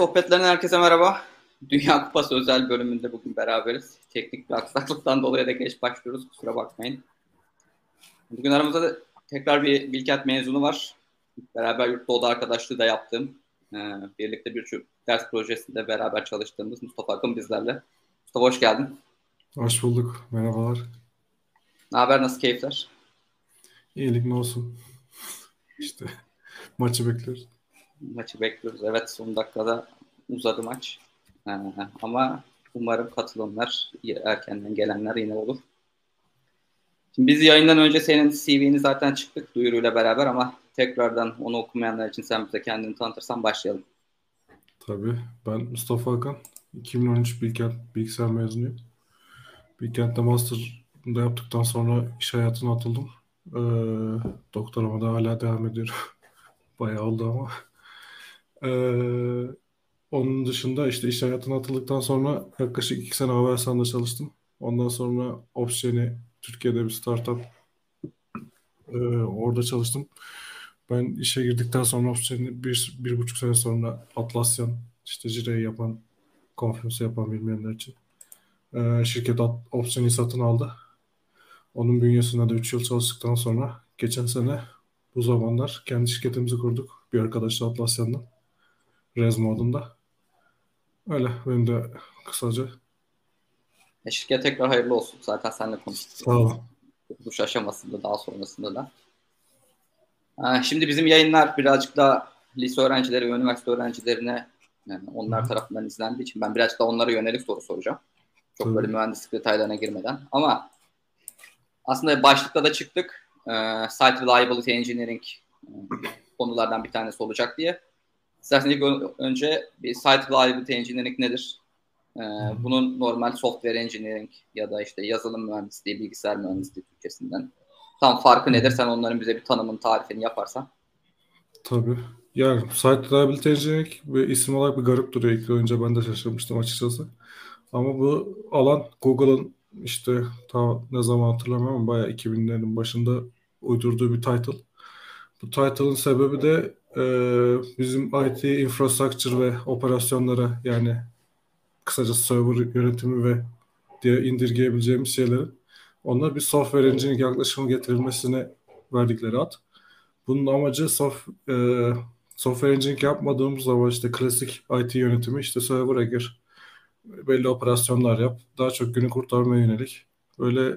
Kariyer sohbetlerinden herkese merhaba. Dünya Kupası özel bölümünde bugün beraberiz. Teknik bir aksaklıktan dolayı da geç başlıyoruz. Kusura bakmayın. Bugün aramızda da tekrar bir Bilkent mezunu var. Beraber yurtta oda arkadaşlığı da yaptığım, e, birlikte bir ders projesinde beraber çalıştığımız Mustafa Akın bizlerle. Mustafa hoş geldin. Hoş bulduk. Merhabalar. Ne haber? Nasıl keyifler? İyilik ne olsun. İşte maçı bekliyoruz. Maçı bekliyoruz. Evet son dakikada uzadı maç. Ee, ama umarım katılımlar erkenden gelenler yine olur. Şimdi biz yayından önce senin CV'ni zaten çıktık duyuruyla beraber ama tekrardan onu okumayanlar için sen bize kendini tanıtırsan başlayalım. Tabii. Ben Mustafa Hakan. 2013 Bilkent bilgisayar mezunuyum. Bilkent'te master'da yaptıktan sonra iş hayatına atıldım. Ee, doktorama da hala devam ediyorum. Bayağı oldu ama. Ee, onun dışında işte iş hayatına atıldıktan sonra yaklaşık iki sene Havelsan'da çalıştım. Ondan sonra Opsgen'i Türkiye'de bir startup e, orada çalıştım. Ben işe girdikten sonra Opsgen'i bir, bir buçuk sene sonra Atlasyan işte Jire'yi yapan, Confluence'ı yapan bilmeyenler için e, şirket Opsgen'i satın aldı. Onun bünyesinde de 3 yıl çalıştıktan sonra geçen sene bu zamanlar kendi şirketimizi kurduk. Bir arkadaşla Atlasyan'dan. Rez modunda. Öyle benim de kısaca. E, şirket tekrar hayırlı olsun. Zaten seninle konuştuk. Sağ ol. Kuruluş aşamasında daha sonrasında da. E, şimdi bizim yayınlar birazcık da lise öğrencileri ve üniversite öğrencilerine yani onlar tarafından izlendiği için ben birazcık da onlara yönelik soru soracağım. Çok Tabii. böyle mühendislik detaylarına girmeden. Ama aslında başlıkta da çıktık. E, Site Reliability Engineering e, konulardan bir tanesi olacak diye. İsterseniz ilk önce bir Site Reliability Engineering nedir? Ee, bunun normal software engineering ya da işte yazılım mühendisliği, bilgisayar mühendisliği Türkçesinden tam farkı nedir? Sen onların bize bir tanımın tarifini yaparsan. Tabii. Yani Site Reliability Engineering bir isim olarak bir garip duruyor ilk önce ben de şaşırmıştım açıkçası. Ama bu alan Google'ın işte ta ne zaman hatırlamıyorum ama bayağı 2000'lerin başında uydurduğu bir title. Bu title'ın sebebi de e, bizim IT infrastructure ve operasyonlara yani kısaca server yönetimi ve diye indirgeyebileceğimiz şeylerin ona bir software engineering yaklaşımı getirilmesine verdikleri ad. Bunun amacı soft, e, software engineering yapmadığımız zaman işte klasik IT yönetimi işte server'a gir, belli operasyonlar yap, daha çok günü kurtarmaya yönelik. Böyle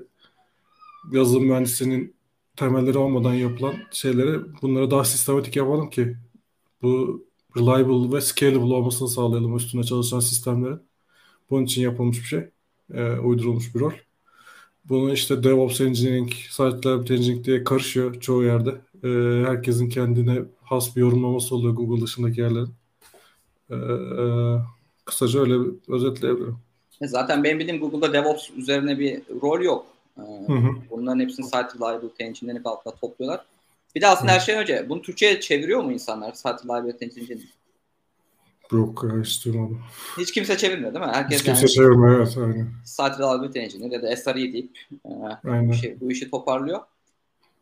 yazılım mühendisinin temelleri olmadan yapılan şeyleri bunları daha sistematik yapalım ki bu reliable ve scalable olmasını sağlayalım üstünde çalışan sistemlerin. Bunun için yapılmış bir şey. E, uydurulmuş bir rol. Bunu işte DevOps Engineering, Site Engineering diye karışıyor çoğu yerde. E, herkesin kendine has bir yorumlaması oluyor Google dışındaki yerlerin. E, e, kısaca öyle özetleyebilirim. E, zaten benim bildiğim Google'da DevOps üzerine bir rol yok. Hı hı. Bunların hepsini Site Reliability Engineering altında topluyorlar. Bir de aslında hı. her şeyden önce bunu Türkçe'ye çeviriyor mu insanlar Site Reliability Engineering? Yok hiç duymadım. Hiç kimse çevirmiyor değil mi? Herkes hiç kimse yani, çevirmiyor evet. Aynen. Site Reliability Engineer ya da SRE deyip e, bu, şey, bu işi toparlıyor.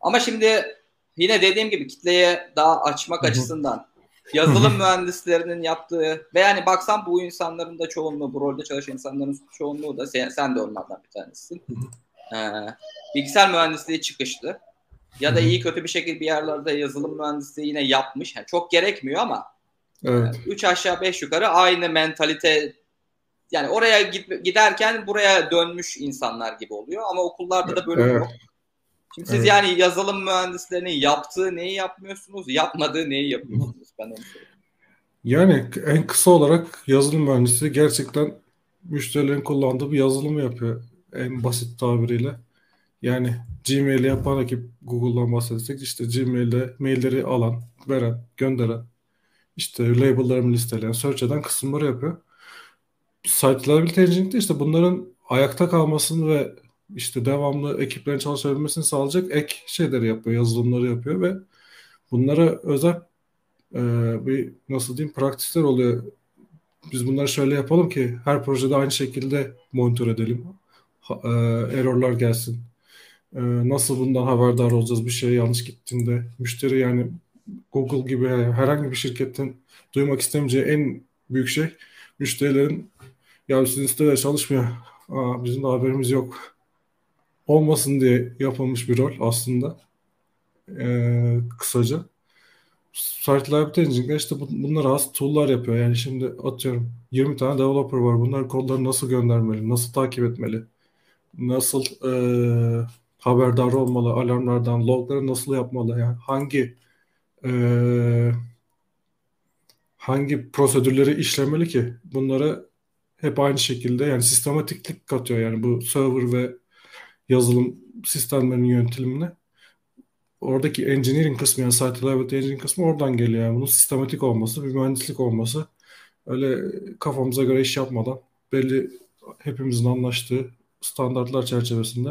Ama şimdi yine dediğim gibi kitleye daha açmak Hı-hı. açısından yazılım mühendislerinin yaptığı ve yani baksan bu insanların da çoğunluğu, bu rolde çalışan insanların çoğunluğu da sen, sen de onlardan bir tanesisin e, bilgisayar mühendisliği çıkışlı ya da iyi kötü bir şekilde bir yerlerde yazılım mühendisliği yine yapmış. Yani çok gerekmiyor ama evet. e, üç aşağı beş yukarı aynı mentalite yani oraya giderken buraya dönmüş insanlar gibi oluyor ama okullarda da bölüm evet. yok. Şimdi siz evet. yani yazılım mühendislerinin yaptığı neyi yapmıyorsunuz, yapmadığı neyi yapıyorsunuz? Ben onu Yani en kısa olarak yazılım mühendisliği gerçekten müşterilerin kullandığı bir yazılımı yapıyor en basit tabiriyle. Yani Gmail'i yapan ekip Google'dan bahsetsek işte Gmail'de mailleri alan, veren, gönderen, işte label'larını listeleyen, search eden kısımları yapıyor. Site Engine'de işte bunların ayakta kalmasını ve işte devamlı ekiplerin çalışabilmesini sağlayacak ek şeyleri yapıyor, yazılımları yapıyor ve bunlara özel e, bir nasıl diyeyim praktikler oluyor. Biz bunları şöyle yapalım ki her projede aynı şekilde monitör edelim e, errorlar gelsin. E, nasıl bundan haberdar olacağız bir şey yanlış gittiğinde. Müşteri yani Google gibi herhangi bir şirketin duymak istemeyeceği en büyük şey. Müşterilerin ya sizin sitede çalışmıyor. Aa, bizim de haberimiz yok. Olmasın diye yapılmış bir rol aslında. Ee, kısaca. Site Library Engine'de işte bunlar az tool'lar yapıyor. Yani şimdi atıyorum 20 tane developer var. Bunlar kodları nasıl göndermeli, nasıl takip etmeli, nasıl e, haberdar olmalı, alarmlardan, logları nasıl yapmalı, yani hangi e, hangi prosedürleri işlemeli ki bunlara hep aynı şekilde yani sistematiklik katıyor yani bu server ve yazılım sistemlerinin yönetimine oradaki engineering kısmı yani site reliability engineering kısmı oradan geliyor. Yani bunun sistematik olması, bir mühendislik olması. Öyle kafamıza göre iş yapmadan belli hepimizin anlaştığı standartlar çerçevesinde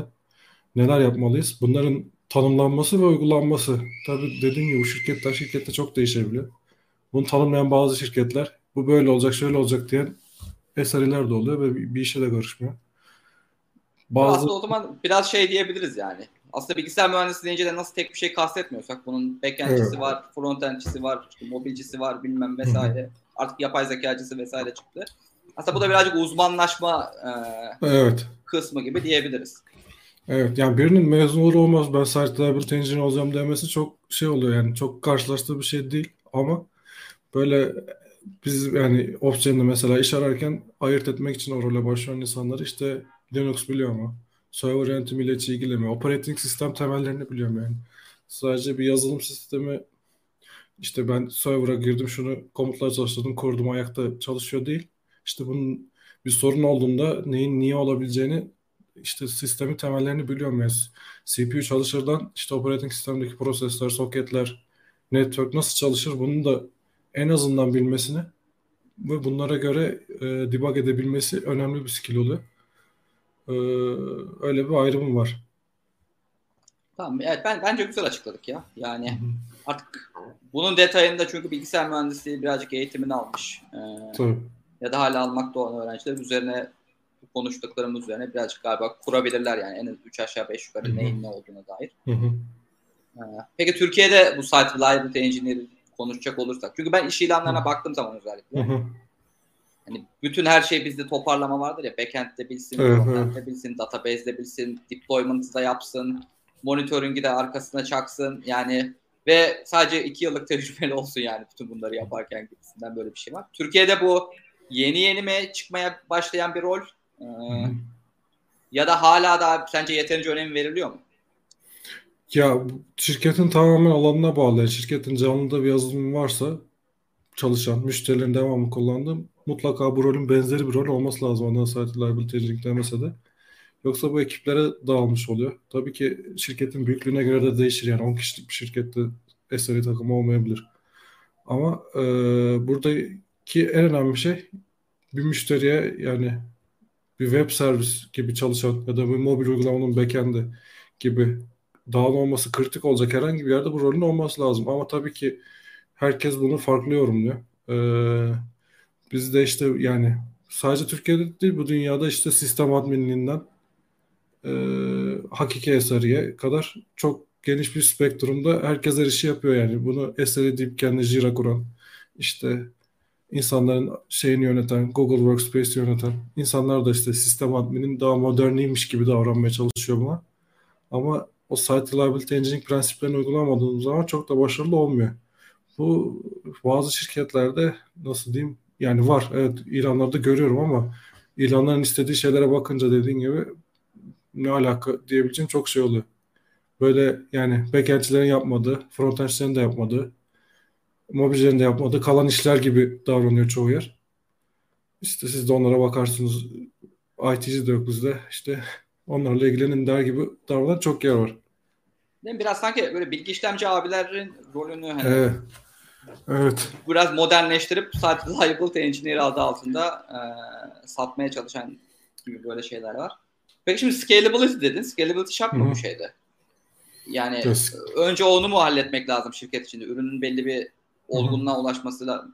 neler yapmalıyız? Bunların tanımlanması ve uygulanması. Tabii dediğim gibi bu şirketler şirkette çok değişebiliyor. Bunu tanımlayan bazı şirketler bu böyle olacak, şöyle olacak diyen eseriler de oluyor ve bir işe de karışmıyor. Bazı... Aslında o zaman biraz şey diyebiliriz yani aslında bilgisayar mühendisliği deyince de nasıl tek bir şey kastetmiyorsak bunun backend'cisi evet. var, frontend'cisi var, işte mobilcisi var bilmem vesaire. Hı-hı. Artık yapay zekacısı vesaire çıktı. Aslında bu da birazcık uzmanlaşma e, evet. kısmı gibi diyebiliriz. Evet yani birinin mezun olur olmaz ben site reliability engineer olacağım demesi çok şey oluyor yani çok karşılaştığı bir şey değil ama böyle biz yani Opsgen'de mesela iş ararken ayırt etmek için o role başvuran insanlar işte Linux biliyor mu? server yönetimiyle hiç ilgilemiyor. Operating sistem temellerini biliyorum yani. Sadece bir yazılım sistemi işte ben server'a girdim şunu komutlar çalıştırdım kurdum ayakta çalışıyor değil. İşte bunun bir sorun olduğunda neyin niye olabileceğini işte sistemi temellerini biliyorum yani. CPU çalışırdan işte operating sistemdeki prosesler, soketler, network nasıl çalışır bunun da en azından bilmesini ve bunlara göre e, debug edebilmesi önemli bir skill oluyor. Ee, öyle bir ayrımı var. Tamam. Evet ben bence güzel açıkladık ya. Yani Hı-hı. artık bunun detayında çünkü bilgisayar mühendisliği birazcık eğitimini almış. Ee, Tabii. Ya da hala almakta olan öğrenciler üzerine konuştuklarımız üzerine birazcık galiba kurabilirler yani en az 3 aşağı 5 yukarı Hı-hı. neyin ne olduğuna dair. Ee, peki Türkiye'de bu site reliability engineer konuşacak olursak. Çünkü ben iş ilanlarına Hı-hı. baktığım zaman özellikle. Hı-hı. Hani bütün her şey bizde toparlama vardır ya backend'de bilsin, frontend'de bilsin, database'de bilsin, deployment'ı da yapsın, monitoring'i de arkasına çaksın. Yani ve sadece iki yıllık tecrübeli olsun yani bütün bunları yaparken gibisinden böyle bir şey var. Türkiye'de bu yeni yeni mi çıkmaya başlayan bir rol? Ee, ya da hala da sence yeterince önem veriliyor mu? Ya şirketin tamamen alanına bağlı. Şirketin canlıda bir yazılım varsa çalışan, müşterilerin devamlı kullandığım mutlaka bu rolün benzeri bir rol olması lazım ondan site liability engineering demese de. Yoksa bu ekiplere dağılmış oluyor. Tabii ki şirketin büyüklüğüne göre de değişir. Yani 10 kişilik bir şirkette SRE takımı olmayabilir. Ama e, buradaki en önemli şey bir müşteriye yani bir web servis gibi çalışan ya da bir mobil uygulamanın backend'i gibi dağın olması kritik olacak herhangi bir yerde bu rolün olması lazım. Ama tabii ki herkes bunu farklı yorumluyor. Ee, biz de işte yani sadece Türkiye'de değil bu dünyada işte sistem adminliğinden e, hakiki eseriye kadar çok geniş bir spektrumda herkes erişi yapıyor yani. Bunu eseri deyip kendi Jira kuran işte insanların şeyini yöneten, Google Workspace yöneten insanlar da işte sistem adminin daha moderniymiş gibi davranmaya çalışıyor buna. Ama o site reliability engineering prensiplerini uygulamadığımız zaman çok da başarılı olmuyor. Bu bazı şirketlerde nasıl diyeyim yani var evet ilanlarda görüyorum ama ilanların istediği şeylere bakınca dediğin gibi ne alaka diyebileceğim çok şey oluyor. Böyle yani backendçilerin yapmadığı, frontendçilerin de yapmadığı, mobilcilerin de yapmadığı kalan işler gibi davranıyor çoğu yer. İşte siz de onlara bakarsınız. IT'ci de yok bizde. İşte onlarla ilgilenin der gibi davranan çok yer var. Değil mi? Biraz sanki böyle bilgi işlemci abilerin rolünü hani evet. Evet. Biraz modernleştirip sadece Liability Engineer adı altında e, satmaya çalışan gibi böyle şeyler var. Peki şimdi scalability dedin. Scalability şart mı bu şeyde? Yani yes. önce onu mu halletmek lazım şirket içinde? Ürünün belli bir olgunluğa Hı-hı. ulaşmasıyla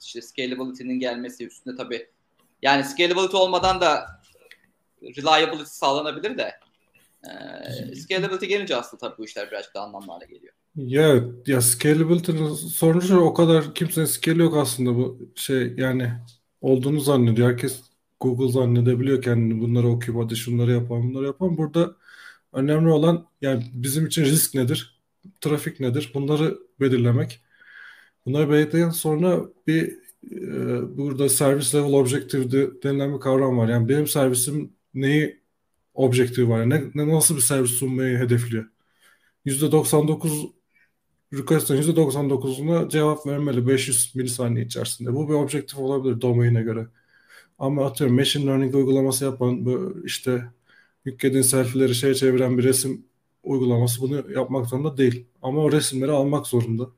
işte scalability'nin gelmesi üstünde tabii. Yani scalability olmadan da reliability sağlanabilir de Ee, scalability gelince aslında tabii bu işler birazcık daha anlamlı hale geliyor. Ya, ya scalability'nin sorunu şu o kadar kimsenin scale yok aslında bu şey yani olduğunu zannediyor. Herkes Google zannedebiliyor kendini bunları okuyup hadi şunları yapalım bunları yapalım. Burada önemli olan yani bizim için risk nedir? Trafik nedir? Bunları belirlemek. Bunları belirledikten sonra bir e, burada service level objective de, denilen bir kavram var. Yani benim servisim neyi objektifi var? Ne, ne, nasıl bir servis sunmayı hedefliyor? %99 request'ın %99'una cevap vermeli 500 milisaniye içerisinde. Bu bir objektif olabilir domaine göre. Ama atıyorum machine learning uygulaması yapan işte yüklediğin selfie'leri şeye çeviren bir resim uygulaması bunu yapmak zorunda değil. Ama o resimleri almak zorunda.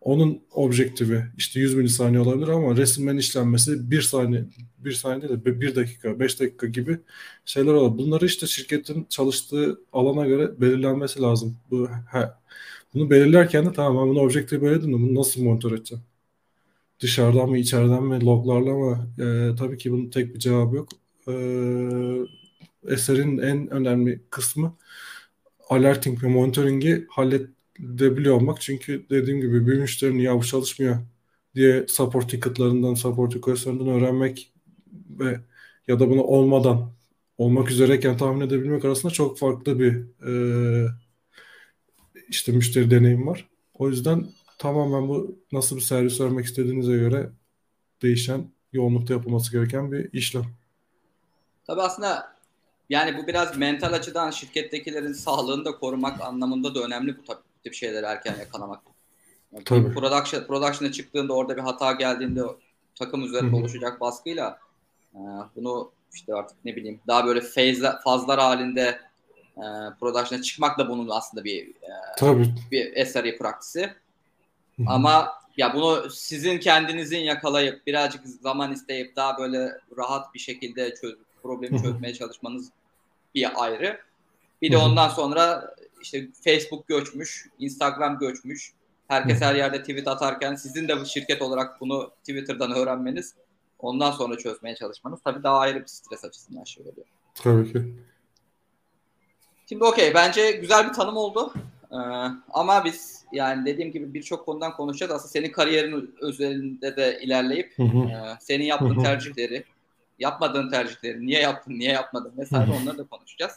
Onun objektifi işte 100 milisaniye olabilir ama resimlerin işlenmesi bir saniye, bir saniye de bir dakika, beş dakika gibi şeyler olabilir. Bunları işte şirketin çalıştığı alana göre belirlenmesi lazım. Bu he, bunu belirlerken de tamam ben bunu objektifi belirledim de bunu nasıl monitör edeceğim? Dışarıdan mı içeriden mi loglarla mı? Ee, tabii ki bunun tek bir cevabı yok. Ee, eserin en önemli kısmı alerting ve monitoringi halledebiliyor olmak. Çünkü dediğim gibi bir müşterinin ya bu çalışmıyor diye support ticketlarından, support requestlerinden öğrenmek ve ya da bunu olmadan olmak üzereyken tahmin edebilmek arasında çok farklı bir e, işte müşteri deneyim var. O yüzden tamamen bu nasıl bir servis vermek istediğinize göre değişen yoğunlukta yapılması gereken bir işlem. Tabii aslında yani bu biraz mental açıdan şirkettekilerin sağlığını da korumak anlamında da önemli bu tip şeyleri erken yakalamak. Yani Tabii. Production, production'a çıktığında orada bir hata geldiğinde takım üzerinde Hı-hı. oluşacak baskıyla e, bunu işte artık ne bileyim daha böyle fazlar, fazlar halinde e, production'a çıkmak da bunun aslında bir e, Tabii. bir SRE praktisi. Ama ya bunu sizin kendinizin yakalayıp birazcık zaman isteyip daha böyle rahat bir şekilde çöz, problemi çözmeye çalışmanız bir ayrı. Bir de ondan sonra işte Facebook göçmüş, Instagram göçmüş. Herkes her yerde tweet atarken sizin de bu şirket olarak bunu Twitter'dan öğrenmeniz, ondan sonra çözmeye çalışmanız tabii daha ayrı bir stres açısından şey oluyor. Tabii ki. Şimdi okey bence güzel bir tanım oldu. Ee, ama biz yani dediğim gibi birçok konudan konuşacağız. Aslında senin kariyerin üzerinde de ilerleyip hı hı. E, senin yaptığın hı hı. tercihleri, yapmadığın tercihleri, niye yaptın, niye yapmadın vesaire onları da konuşacağız.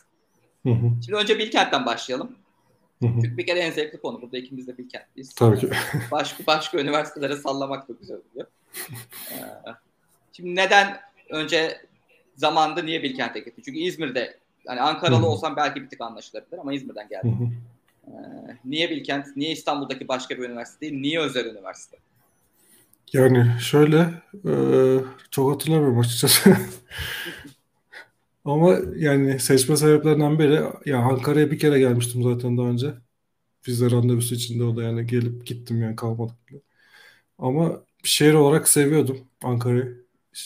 Hı hı. Şimdi önce Bilkent'ten başlayalım. Hı hı. Çünkü bir kere en zevkli konu. Burada ikimiz de Bilkent'liyiz. Tabii ki. Başka, başka üniversitelere sallamak da güzel oluyor. Ee, şimdi neden önce zamanda niye Bilkent'e gittin? Çünkü İzmir'de yani Ankaralı hı hı. olsam belki bir tık anlaşılabilir ama İzmir'den geldim. Hı hı. Ee, niye Bilkent? Niye İstanbul'daki başka bir üniversite değil? Niye özel üniversite? Yani şöyle e, çok hatırlamıyorum açıkçası. Ama yani seçme sebeplerinden biri ya Ankara'ya bir kere gelmiştim zaten daha önce. Vize randevusu içinde o da yani gelip gittim yani kalmadık. Ama şehir olarak seviyordum Ankara'yı.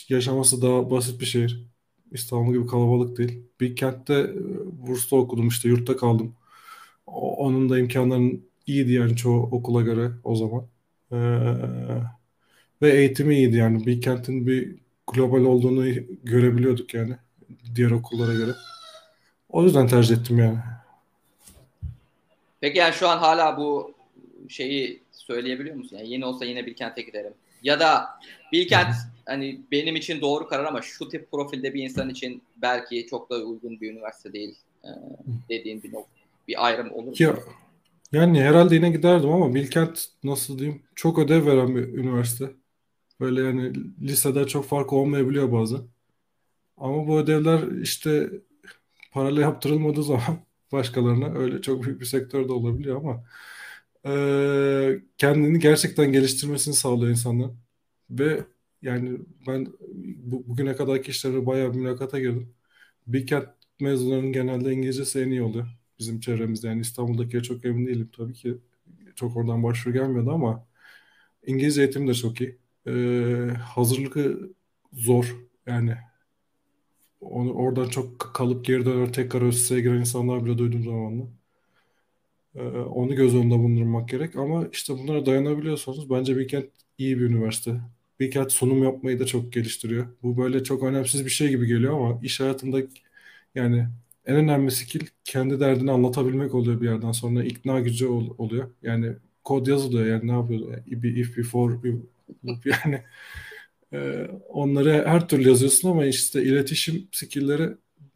Yaşaması daha basit bir şehir. İstanbul gibi kalabalık değil. Bir kentte e, Burs'ta okudum işte yurtta kaldım. Onun da imkanların iyiydi yani çoğu okula göre o zaman. Ee, ve eğitimi iyiydi yani. Bir kentin bir global olduğunu görebiliyorduk yani diğer okullara göre. O yüzden tercih ettim yani. Peki yani şu an hala bu şeyi söyleyebiliyor musun? Yani yeni olsa yine Bilkent'e giderim. Ya da Bilkent hani benim için doğru karar ama şu tip profilde bir insan için belki çok da uygun bir üniversite değil e, dediğin bir bir ayrım olur mu? Ya, yani herhalde yine giderdim ama Bilkent nasıl diyeyim çok ödev veren bir üniversite. Böyle yani lisede çok fark olmayabiliyor bazen. Ama bu ödevler işte parayla yaptırılmadığı zaman başkalarına öyle çok büyük bir sektörde olabiliyor ama e, kendini gerçekten geliştirmesini sağlıyor insanlar. Ve yani ben bu, bugüne kadarki işlerime bayağı bir mülakata girdim. Bilkent mezunlarının genelde İngilizcesi en iyi oluyor bizim çevremizde. Yani İstanbul'daki çok emin değilim tabii ki. Çok oradan başvuru gelmiyordu ama İngilizce eğitim de çok iyi. Ee, hazırlığı zor. Yani oradan çok kalıp geri döner tekrar ÖSS'ye giren insanlar bile duydum zamanla. Ee, onu göz önünde bulundurmak gerek ama işte bunlara dayanabiliyorsanız bence Bilkent iyi bir üniversite. Bilkent sunum yapmayı da çok geliştiriyor. Bu böyle çok önemsiz bir şey gibi geliyor ama iş hayatında yani en önemli skill kendi derdini anlatabilmek oluyor bir yerden sonra. ikna gücü ol, oluyor. Yani kod yazılıyor yani ne yapıyor? If, if before, yani e, onları her türlü yazıyorsun ama işte iletişim skillleri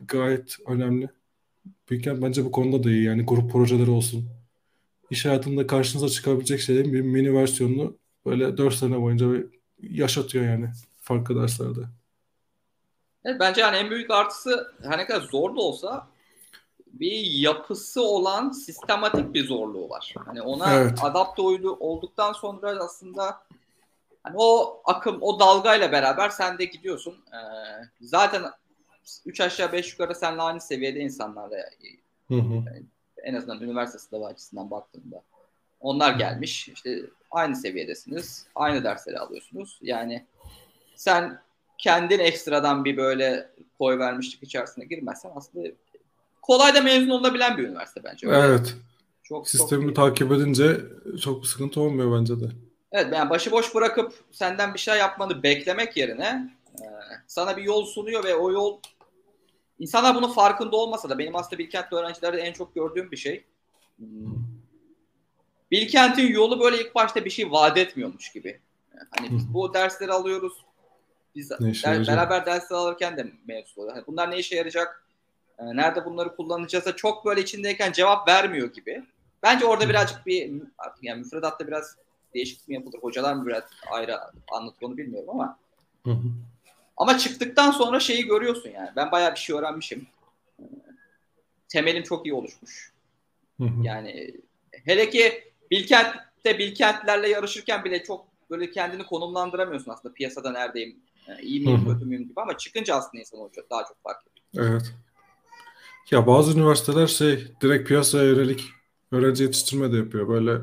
gayet önemli. Bilkent bence bu konuda da iyi. Yani grup projeleri olsun. İş hayatında karşınıza çıkabilecek şeylerin bir mini versiyonunu böyle 4 sene boyunca bir yaşatıyor yani farklı derslerde. Evet, bence yani en büyük artısı her ne kadar zor da olsa bir yapısı olan sistematik bir zorluğu var. Hani ona evet. adapte olduktan sonra aslında hani o akım, o dalgayla beraber sen de gidiyorsun. Ee, zaten 3 aşağı 5 yukarı seninle aynı seviyede insanlarla hı hı. Yani en azından üniversite sınavı açısından baktığımda. Onlar gelmiş. işte aynı seviyedesiniz. Aynı dersleri alıyorsunuz. Yani sen kendin ekstradan bir böyle koy vermişlik içerisine girmezsen aslında kolay da mezun olabilen bir üniversite bence. Öyle. Evet. Çok, Sistemi çok takip edince çok bir sıkıntı olmuyor bence de. Evet yani başıboş bırakıp senden bir şey yapmanı beklemek yerine e, sana bir yol sunuyor ve o yol insanlar bunun farkında olmasa da benim aslında Bilkent'te öğrencilerde en çok gördüğüm bir şey. Hmm. Bilkent'in yolu böyle ilk başta bir şey vaat etmiyormuş gibi. hani biz bu dersleri alıyoruz. Biz der, beraber dersler alırken de mevzu oluyor. Hani bunlar ne işe yarayacak? Ee, nerede bunları kullanacağız çok böyle içindeyken cevap vermiyor gibi. Bence orada birazcık bir yani müfredatta biraz değişiklik mi yapılır? Hocalar mı biraz ayrı anlatır onu bilmiyorum ama. Hı hı. Ama çıktıktan sonra şeyi görüyorsun yani. Ben bayağı bir şey öğrenmişim. Temelim çok iyi oluşmuş. Hı hı. Yani hele ki Bilkent'te Bilkentlerle yarışırken bile çok böyle kendini konumlandıramıyorsun aslında piyasada neredeyim, yani iyi miyim, kötü müyüm gibi ama çıkınca aslında insan daha çok fark ediyor. Evet. Ya bazı üniversiteler şey direkt piyasaya yönelik öğrenci yetiştirme de yapıyor. Böyle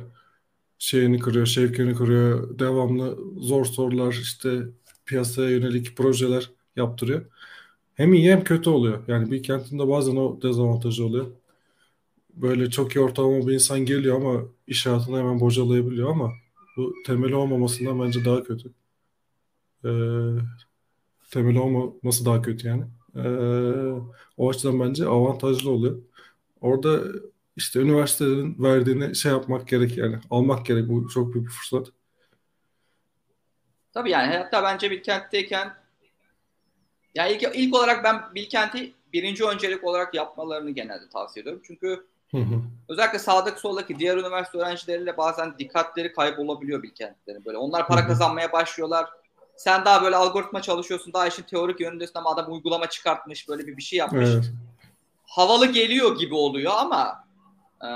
şeyini kırıyor, şevkini kırıyor. Devamlı zor sorular işte piyasaya yönelik projeler yaptırıyor. Hem iyi hem kötü oluyor. Yani bir kentinde bazen o dezavantajı oluyor. Böyle çok iyi ortalama bir insan geliyor ama iş hayatını hemen bocalayabiliyor ama bu temeli olmamasından bence daha kötü. Ee, temeli olmaması daha kötü yani. Ee, o açıdan bence avantajlı oluyor. Orada işte üniversitelerin verdiğini şey yapmak gerek yani. Almak gerek. Bu çok büyük bir fırsat. Tabii yani hatta bence Bilkent'teyken yani ilk, ilk olarak ben Bilkent'i birinci öncelik olarak yapmalarını genelde tavsiye ediyorum. Çünkü hı hı. özellikle sağdaki soldaki diğer üniversite öğrencileriyle bazen dikkatleri kaybolabiliyor Bilkent'lerin. Böyle onlar para hı hı. kazanmaya başlıyorlar. Sen daha böyle algoritma çalışıyorsun. Daha işin teorik yönündesin ama adam uygulama çıkartmış. Böyle bir bir şey yapmış. Evet. Havalı geliyor gibi oluyor ama e,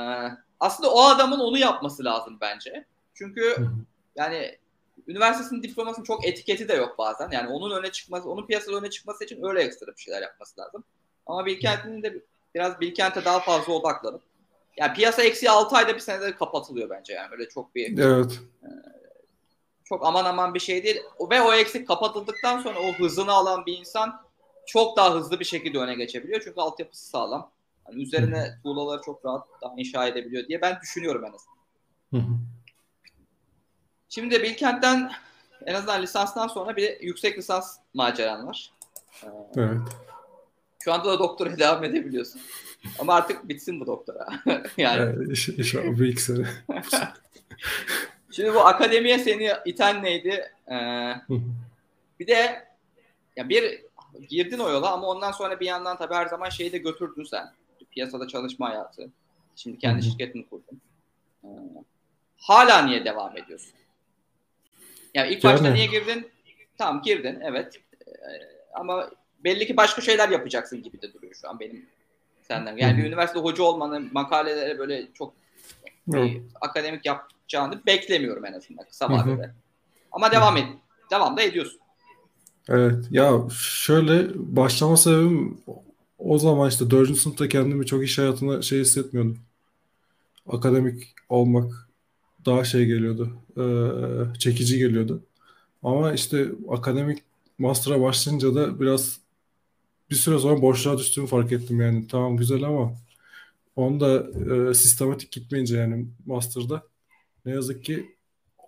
aslında o adamın onu yapması lazım bence. Çünkü yani üniversitesinin diplomasının çok etiketi de yok bazen. Yani onun öne çıkması, onun piyasada öne çıkması için öyle ekstra bir şeyler yapması lazım. Ama Bilkent'in de biraz Bilkent'e daha fazla odaklanıp yani piyasa eksi 6 ayda bir senede kapatılıyor bence yani. Öyle çok bir evet. E, çok aman aman bir şey değil. Ve o eksik kapatıldıktan sonra o hızını alan bir insan çok daha hızlı bir şekilde öne geçebiliyor. Çünkü altyapısı sağlam. Yani üzerine tuğlaları çok rahat daha inşa edebiliyor diye ben düşünüyorum en azından. Şimdi de Bilkent'ten en azından lisanstan sonra bir yüksek lisans maceran var. Ee, evet. Şu anda da doktora devam edebiliyorsun. Ama artık bitsin bu doktora. yani. İş, bir iki sene. Şimdi bu akademiye seni iten neydi? Ee, bir de ya bir girdin o yola ama ondan sonra bir yandan tabii her zaman şeyi de götürdün sen. Piyasada çalışma hayatı. Şimdi kendi şirketini kurdun. Ee, hala niye devam ediyorsun? Yani ilk başta yani. niye girdin? Tamam girdin evet. Ee, ama belli ki başka şeyler yapacaksın gibi de duruyor şu an benim senden. Yani bir üniversite hoca olmanın makalelere böyle çok akademik yap, yapacağını beklemiyorum en azından kısa vadede. Ama devam et. Devam da ediyorsun. Evet. Ya şöyle başlama sebebim o zaman işte 4. sınıfta kendimi çok iş hayatına şey hissetmiyordum. Akademik olmak daha şey geliyordu. E, çekici geliyordu. Ama işte akademik master'a başlayınca da biraz bir süre sonra boşluğa düştüğümü fark ettim yani. Tamam güzel ama onda e, sistematik gitmeyince yani master'da ne yazık ki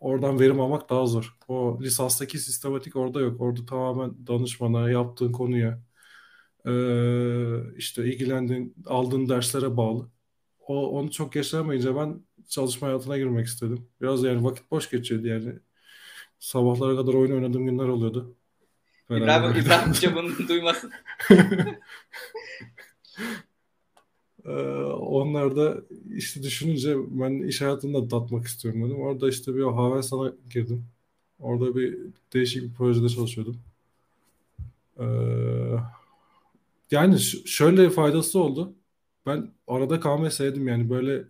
oradan verim almak daha zor. O lisanstaki sistematik orada yok. Orada tamamen danışmana, yaptığın konuya, Ee, işte ilgilendiğin, aldığın derslere bağlı. O, onu çok yaşamayınca ben çalışma hayatına girmek istedim. Biraz yani vakit boş geçiyordu yani. Sabahlara kadar oyun oynadığım günler oluyordu. İbrahim, İbrahim Hoca bunu duymasın. Ee, onlar da işte düşününce ben iş hayatında tatmak istiyorum dedim. Orada işte bir Havelsan'a girdim. Orada bir değişik bir projede çalışıyordum. Ee, yani şöyle faydası oldu. Ben arada kalmayı yani böyle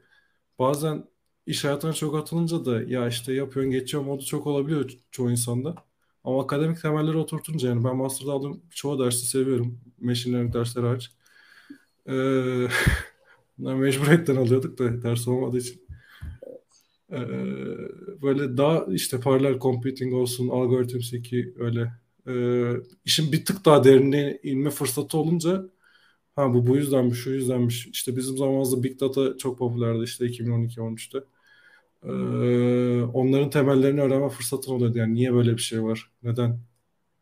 bazen iş hayatına çok atılınca da ya işte yapıyorsun geçiyor modu çok olabiliyor çoğu insanda. Ama akademik temelleri oturtunca yani ben master'da aldığım çoğu dersi seviyorum. Machine learning dersleri hariç. Ee, mecburiyetten alıyorduk da ders olmadığı için. Ee, böyle daha işte paralel computing olsun, algoritm ki öyle e, işin bir tık daha derinliğe inme fırsatı olunca ha bu bu yüzdenmiş, şu yüzdenmiş. İşte bizim zamanımızda Big Data çok popülerdi işte 2012-13'te. Ee, onların temellerini öğrenme fırsatın oluyordu. Yani niye böyle bir şey var? Neden?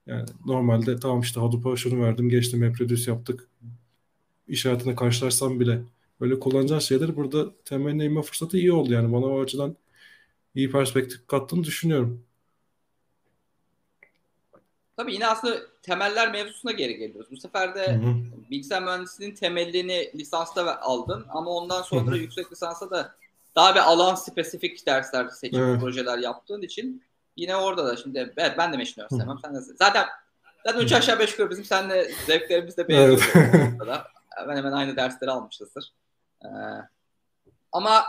Yani normalde tamam işte Hadoop'a şunu verdim, geçtim, MapReduce yaptık. İş hayatında karşılarsam bile böyle kullanacağın şeyleri burada temeline inme fırsatı iyi oldu. Yani bana o açıdan iyi perspektif kattığını düşünüyorum. Tabii yine aslında temeller mevzusuna geri geliyoruz. Bu sefer de hı hı. bilgisayar mühendisliğinin temelini lisansta aldın ama ondan sonra hı hı. yüksek lisansa da daha bir alan spesifik dersler seçip evet. projeler yaptığın için yine orada da şimdi evet ben de learning sevmem. Sen de zaten zaten 3 aşağı 5 yukarı bizim seninle zevklerimiz de benziyor. Evet. hemen hemen aynı dersleri almışızdır. Ee, ama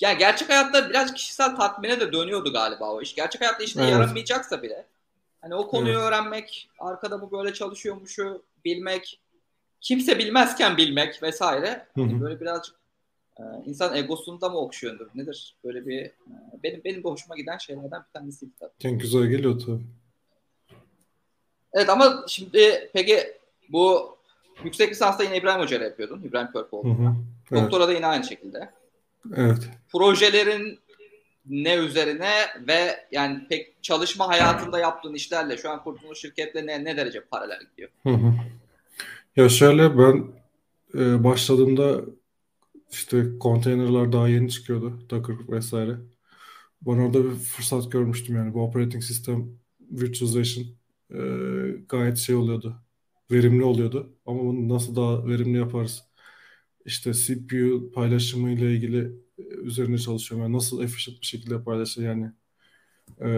yani gerçek hayatta biraz kişisel tatmine de dönüyordu galiba o iş. Gerçek hayatta işine evet. yaramayacaksa bile hani o konuyu evet. öğrenmek, arkada bu böyle çalışıyormuşu bilmek, kimse bilmezken bilmek vesaire. Hı. Böyle birazcık ee, insan egosunda mı okşuyordur? Nedir? Böyle bir e, benim benim de hoşuma giden şeylerden bir tanesi tabii. Yani güzel geliyor tabii. Evet ama şimdi peki bu yüksek lisansta yine İbrahim Hoca yapıyordun. İbrahim Körpoğlu'na. Evet. Doktora da yine aynı şekilde. Evet. Projelerin ne üzerine ve yani pek çalışma hayatında yaptığın işlerle şu an kurduğun şirketle ne, ne derece paralel gidiyor? Hı hı. Ya şöyle ben e, başladığımda işte konteynerler daha yeni çıkıyordu. Docker vesaire. Ben orada bir fırsat görmüştüm yani. Bu operating system virtualization e, gayet şey oluyordu. Verimli oluyordu. Ama bunu nasıl daha verimli yaparız? İşte CPU paylaşımı ile ilgili üzerine çalışıyorum. Yani nasıl efficient bir şekilde paylaşır yani. Ee,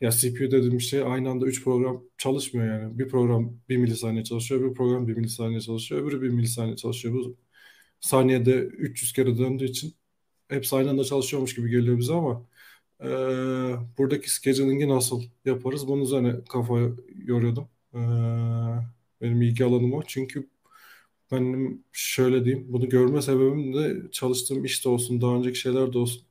ya CPU dediğim şey aynı anda 3 program çalışmıyor yani. Bir program 1 milisaniye çalışıyor, bir program 1 milisaniye çalışıyor, öbürü 1 milisaniye çalışıyor. Bu saniyede 300 kere döndüğü için hepsi aynı anda çalışıyormuş gibi geliyor bize ama e, buradaki scheduling'i nasıl yaparız bunun üzerine kafa yoruyordum. E, benim ilgi alanım o. Çünkü benim şöyle diyeyim bunu görme sebebim de çalıştığım işte olsun daha önceki şeyler de olsun.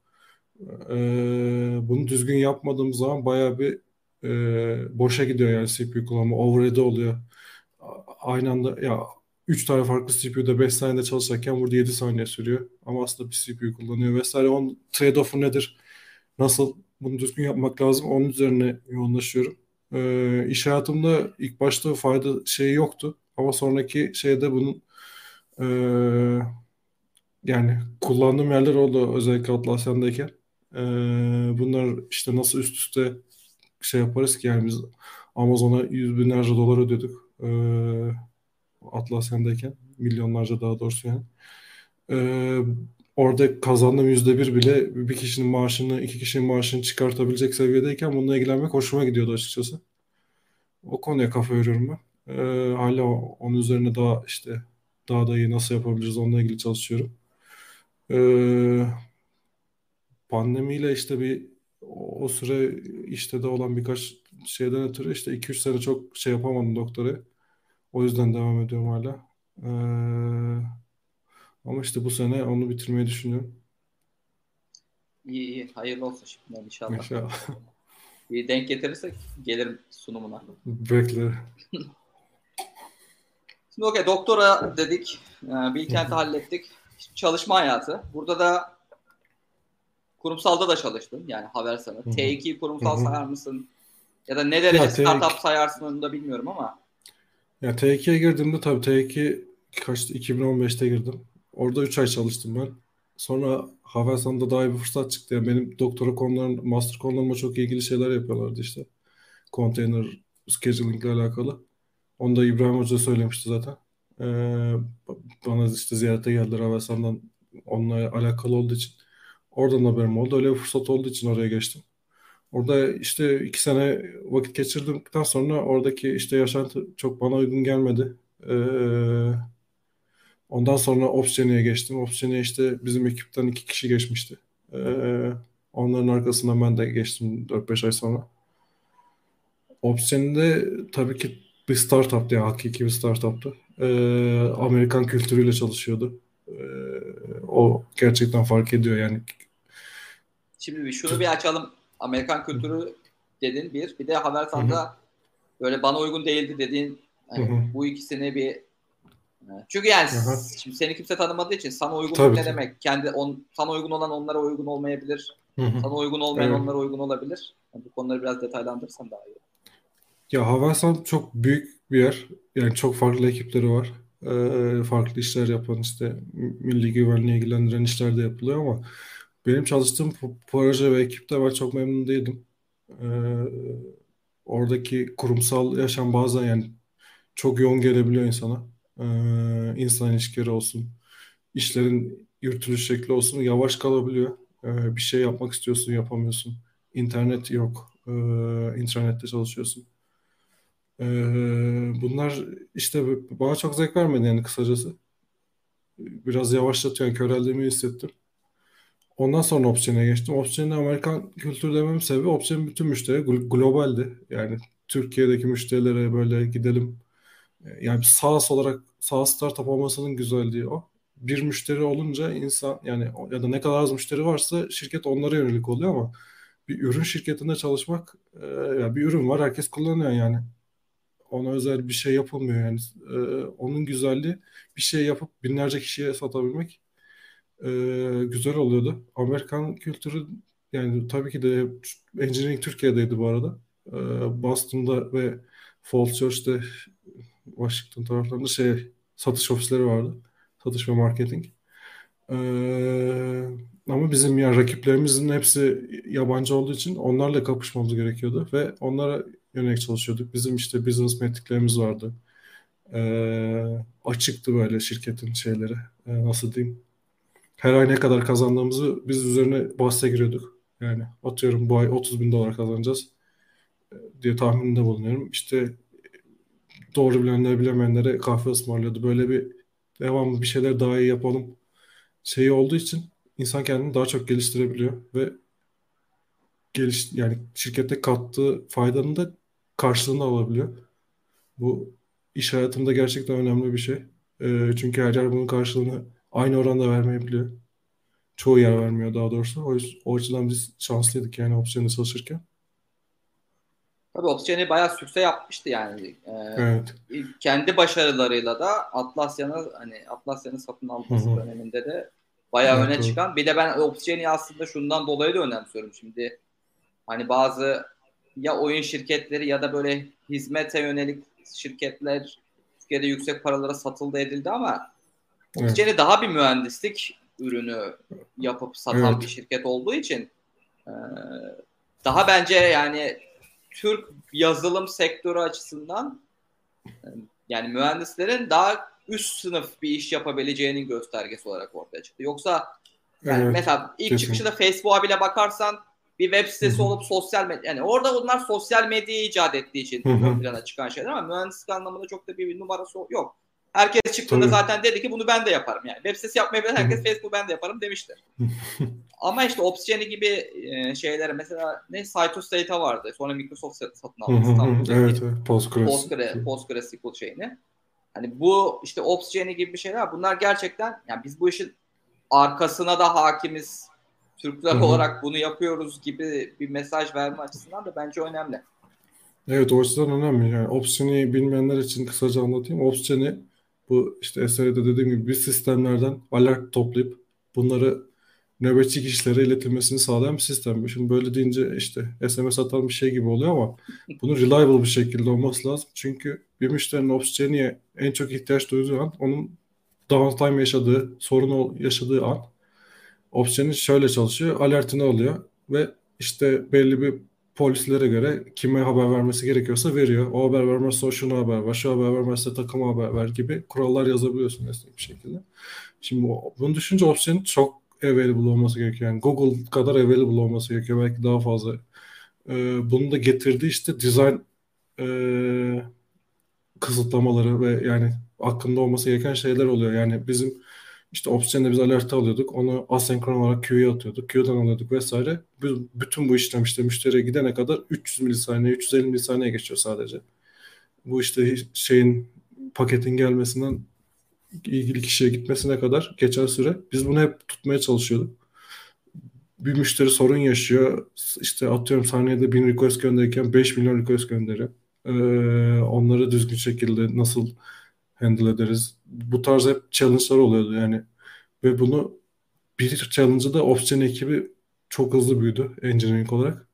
E, bunu düzgün yapmadığım zaman baya bir e, boşa gidiyor yani CPU kullanımı. Overhead oluyor. Aynı anda ya 3 tane farklı CPU'da 5 saniyede çalışırken burada 7 saniye sürüyor. Ama aslında bir CPU kullanıyor vesaire. Onun trade-off'u nedir? Nasıl bunu düzgün yapmak lazım? Onun üzerine yoğunlaşıyorum. Ee, iş hayatımda ilk başta fayda şeyi yoktu. Ama sonraki şeyde bunun e, yani kullandığım yerler oldu özellikle Atlasya'ndayken. Ee, bunlar işte nasıl üst üste şey yaparız ki yani biz Amazon'a yüz binlerce dolar ödüyorduk. Ee, Atlasya'ndayken milyonlarca daha doğrusu yani. Ee, orada kazandığım yüzde bir bile bir kişinin maaşını, iki kişinin maaşını çıkartabilecek seviyedeyken bununla ilgilenmek hoşuma gidiyordu açıkçası. O konuya kafa yoruyorum ben. Ee, hala onun üzerine daha işte daha da iyi nasıl yapabiliriz onunla ilgili çalışıyorum. Ee, pandemiyle işte bir o süre işte de olan birkaç şeyden ötürü işte 2-3 sene çok şey yapamadım doktora. O yüzden devam ediyorum hala. Ee, ama işte bu sene onu bitirmeyi düşünüyorum. İyi iyi. Hayırlı olsun şimdiden inşallah. İnşallah. İyi denk getirirsek gelirim sunumuna. Bekle. Şimdi okey doktora dedik. Ee, Bilkent'i hallettik. Çalışma hayatı. Burada da kurumsalda da çalıştın. Yani Havelsan'ı. T2 kurumsal sayar mısın? Ya da ne derece ya, startup sayarsın onu da bilmiyorum ama. Ya T2'ye girdiğimde tabii T2 kaçtı 2015'te girdim. Orada 3 ay çalıştım ben. Sonra Havelsan'da daha iyi bir fırsat çıktı. Yani benim doktora konularım, master konularıma çok ilgili şeyler yapıyorlardı işte. Container scheduling ile alakalı. Onu da İbrahim Hoca söylemişti zaten. Ee, bana işte ziyarete geldiler Havelsan'dan onunla alakalı olduğu için. Oradan haberim oldu. Öyle bir fırsat olduğu için oraya geçtim. Orada işte iki sene vakit geçirdikten sonra oradaki işte yaşantı çok bana uygun gelmedi. Ee, ondan sonra Opsgenie'ye geçtim. Opsgenie işte bizim ekipten iki kişi geçmişti. Ee, onların arkasından ben de geçtim 4-5 ay sonra. Opsgenie'de tabii ki bir startuptı yani hakiki bir startuptı. Ee, Amerikan kültürüyle çalışıyordu. Ee, o gerçekten fark ediyor yani. Şimdi bir şunu bir açalım. Amerikan kültürü dedin bir. Bir de Habersan'da böyle bana uygun değildi dediğin yani bu ikisini bir çünkü yani Hı-hı. şimdi seni kimse tanımadığı için sana uygun Tabii ne ki. demek? Kendi on, sana uygun olan onlara uygun olmayabilir. Hı-hı. Sana uygun olmayan evet. onlara uygun olabilir. Yani bu konuları biraz detaylandırırsan daha iyi. Ya Havelsan çok büyük bir yer. Yani çok farklı ekipleri var. Ee, farklı işler yapan işte milli güvenliğe ilgilendiren işler de yapılıyor ama benim çalıştığım proje ve ekipte ben çok memnun değildim. Ee, oradaki kurumsal yaşam bazen yani çok yoğun gelebiliyor insana. Ee, insan ilişkileri olsun, işlerin yürütülüş şekli olsun yavaş kalabiliyor. Ee, bir şey yapmak istiyorsun yapamıyorsun. İnternet yok. Ee, internette çalışıyorsun. Ee, bunlar işte bana çok zevk vermedi yani kısacası. Biraz yavaşlatıyor, yani köreldiğimi hissettim. Ondan sonra Opsgen'e geçtim. Opsgen'e Amerikan kültürü demem sebebi Opsgen'in bütün müşteri globaldi. Yani Türkiye'deki müşterilere böyle gidelim. Yani SaaS olarak SaaS startup olmasının güzelliği o. Bir müşteri olunca insan yani ya da ne kadar az müşteri varsa şirket onlara yönelik oluyor ama bir ürün şirketinde çalışmak e, ya bir ürün var herkes kullanıyor yani. Ona özel bir şey yapılmıyor yani. E, onun güzelliği bir şey yapıp binlerce kişiye satabilmek e, güzel oluyordu. Amerikan kültürü yani tabii ki de engineering Türkiye'deydi bu arada. E, Boston'da ve Falls Church'te Washington taraflarında şey satış ofisleri vardı. Satış ve marketing. Ee, ama bizim yani rakiplerimizin hepsi yabancı olduğu için onlarla kapışmamız gerekiyordu ve onlara yönelik çalışıyorduk. Bizim işte business metriklerimiz vardı. Ee, açıktı böyle şirketin şeyleri. Ee, nasıl diyeyim? her ay ne kadar kazandığımızı biz üzerine bahse giriyorduk. Yani atıyorum bu ay 30 bin dolar kazanacağız e, diye tahminde bulunuyorum. İşte doğru bilenler bilemeyenlere kahve ısmarlıyordu. Böyle bir devamlı bir şeyler daha iyi yapalım şeyi olduğu için insan kendini daha çok geliştirebiliyor ve geliş yani şirkette kattığı faydanın da karşılığını alabiliyor. Bu iş hayatında gerçekten önemli bir şey. E, çünkü her yer bunun karşılığını aynı oranda vermeyebiliyor. Çoğu yer vermiyor daha doğrusu. O, o açıdan biz şanslıydık yani opsiyonu çalışırken. Tabii opsiyonu bayağı sükse yapmıştı yani. Ee, evet. Kendi başarılarıyla da Atlasya'nı hani Atlasya'nın satın alması Hı-hı. döneminde de bayağı evet, öne doğru. çıkan. Bir de ben opsiyonu aslında şundan dolayı da önemsiyorum şimdi. Hani bazı ya oyun şirketleri ya da böyle hizmete yönelik şirketler Türkiye'de yüksek paralara satıldı edildi ama Evet. daha bir mühendislik ürünü yapıp satan evet. bir şirket olduğu için e, daha bence yani Türk yazılım sektörü açısından e, yani mühendislerin daha üst sınıf bir iş yapabileceğinin göstergesi olarak ortaya çıktı. Yoksa yani evet, mesela ilk kesin. çıkışında Facebook'a bile bakarsan bir web sitesi olup sosyal medya yani orada onlar sosyal medyayı icat ettiği için ön plana çıkan şeyler ama mühendislik anlamında çok da bir numarası yok. Herkes çıktığında Tabii. zaten dedi ki bunu ben de yaparım yani. Web sitesi yapmayı bilen herkes Facebook ben de yaparım demiştir. Ama işte Opsgenie gibi e, şeylere mesela ne Cytus Data vardı. Sonra Microsoft satın aldı. evet, evet. Postgres. Postgres, PostgreSQL şeyini. Hani bu işte Opsgenie gibi bir şeyler bunlar gerçekten yani biz bu işin arkasına da hakimiz. Türkler Hı-hı. olarak bunu yapıyoruz gibi bir mesaj verme açısından da bence önemli. Evet o açıdan önemli. Yani Opsgenie'yi bilmeyenler için kısaca anlatayım. Opsgenie bu işte eserde dediğim gibi bir sistemlerden alert toplayıp bunları nöbetçi kişilere iletilmesini sağlayan bir sistem. Şimdi böyle deyince işte SMS atan bir şey gibi oluyor ama bunun reliable bir şekilde olması lazım. Çünkü bir müşterinin Opsgeni'ye en çok ihtiyaç duyduğu an onun downtime yaşadığı, sorun yaşadığı an Opsgeni şöyle çalışıyor. Alertini alıyor ve işte belli bir polislere göre kime haber vermesi gerekiyorsa veriyor. O haber vermezse o şunu haber ver, şu haber vermezse takıma haber ver gibi kurallar yazabiliyorsun esnek bir şekilde. Şimdi bunu düşünce Opsgen'in çok available olması gerekiyor. Yani Google kadar available olması gerekiyor. Belki daha fazla. Ee, bunu da getirdiği işte design e, kısıtlamaları ve yani aklında olması gereken şeyler oluyor. Yani bizim işte Opsgen'de biz alert alıyorduk. Onu asenkron olarak Q'ya atıyorduk. Q'dan alıyorduk vesaire. Biz, bütün bu işlem işte müşteriye gidene kadar 300 milisaniye, 350 milisaniye geçiyor sadece. Bu işte şeyin paketin gelmesinden ilgili kişiye gitmesine kadar geçen süre biz bunu hep tutmaya çalışıyorduk. Bir müşteri sorun yaşıyor. İşte atıyorum saniyede 1000 request gönderirken 5 milyon request gönderiyor. Ee, onları düzgün şekilde nasıl handle ederiz? Bu tarz hep challenge'lar oluyordu yani. Ve bunu bir challenge'ı da Opsgen ekibi çok hızlı büyüdü engineering olarak.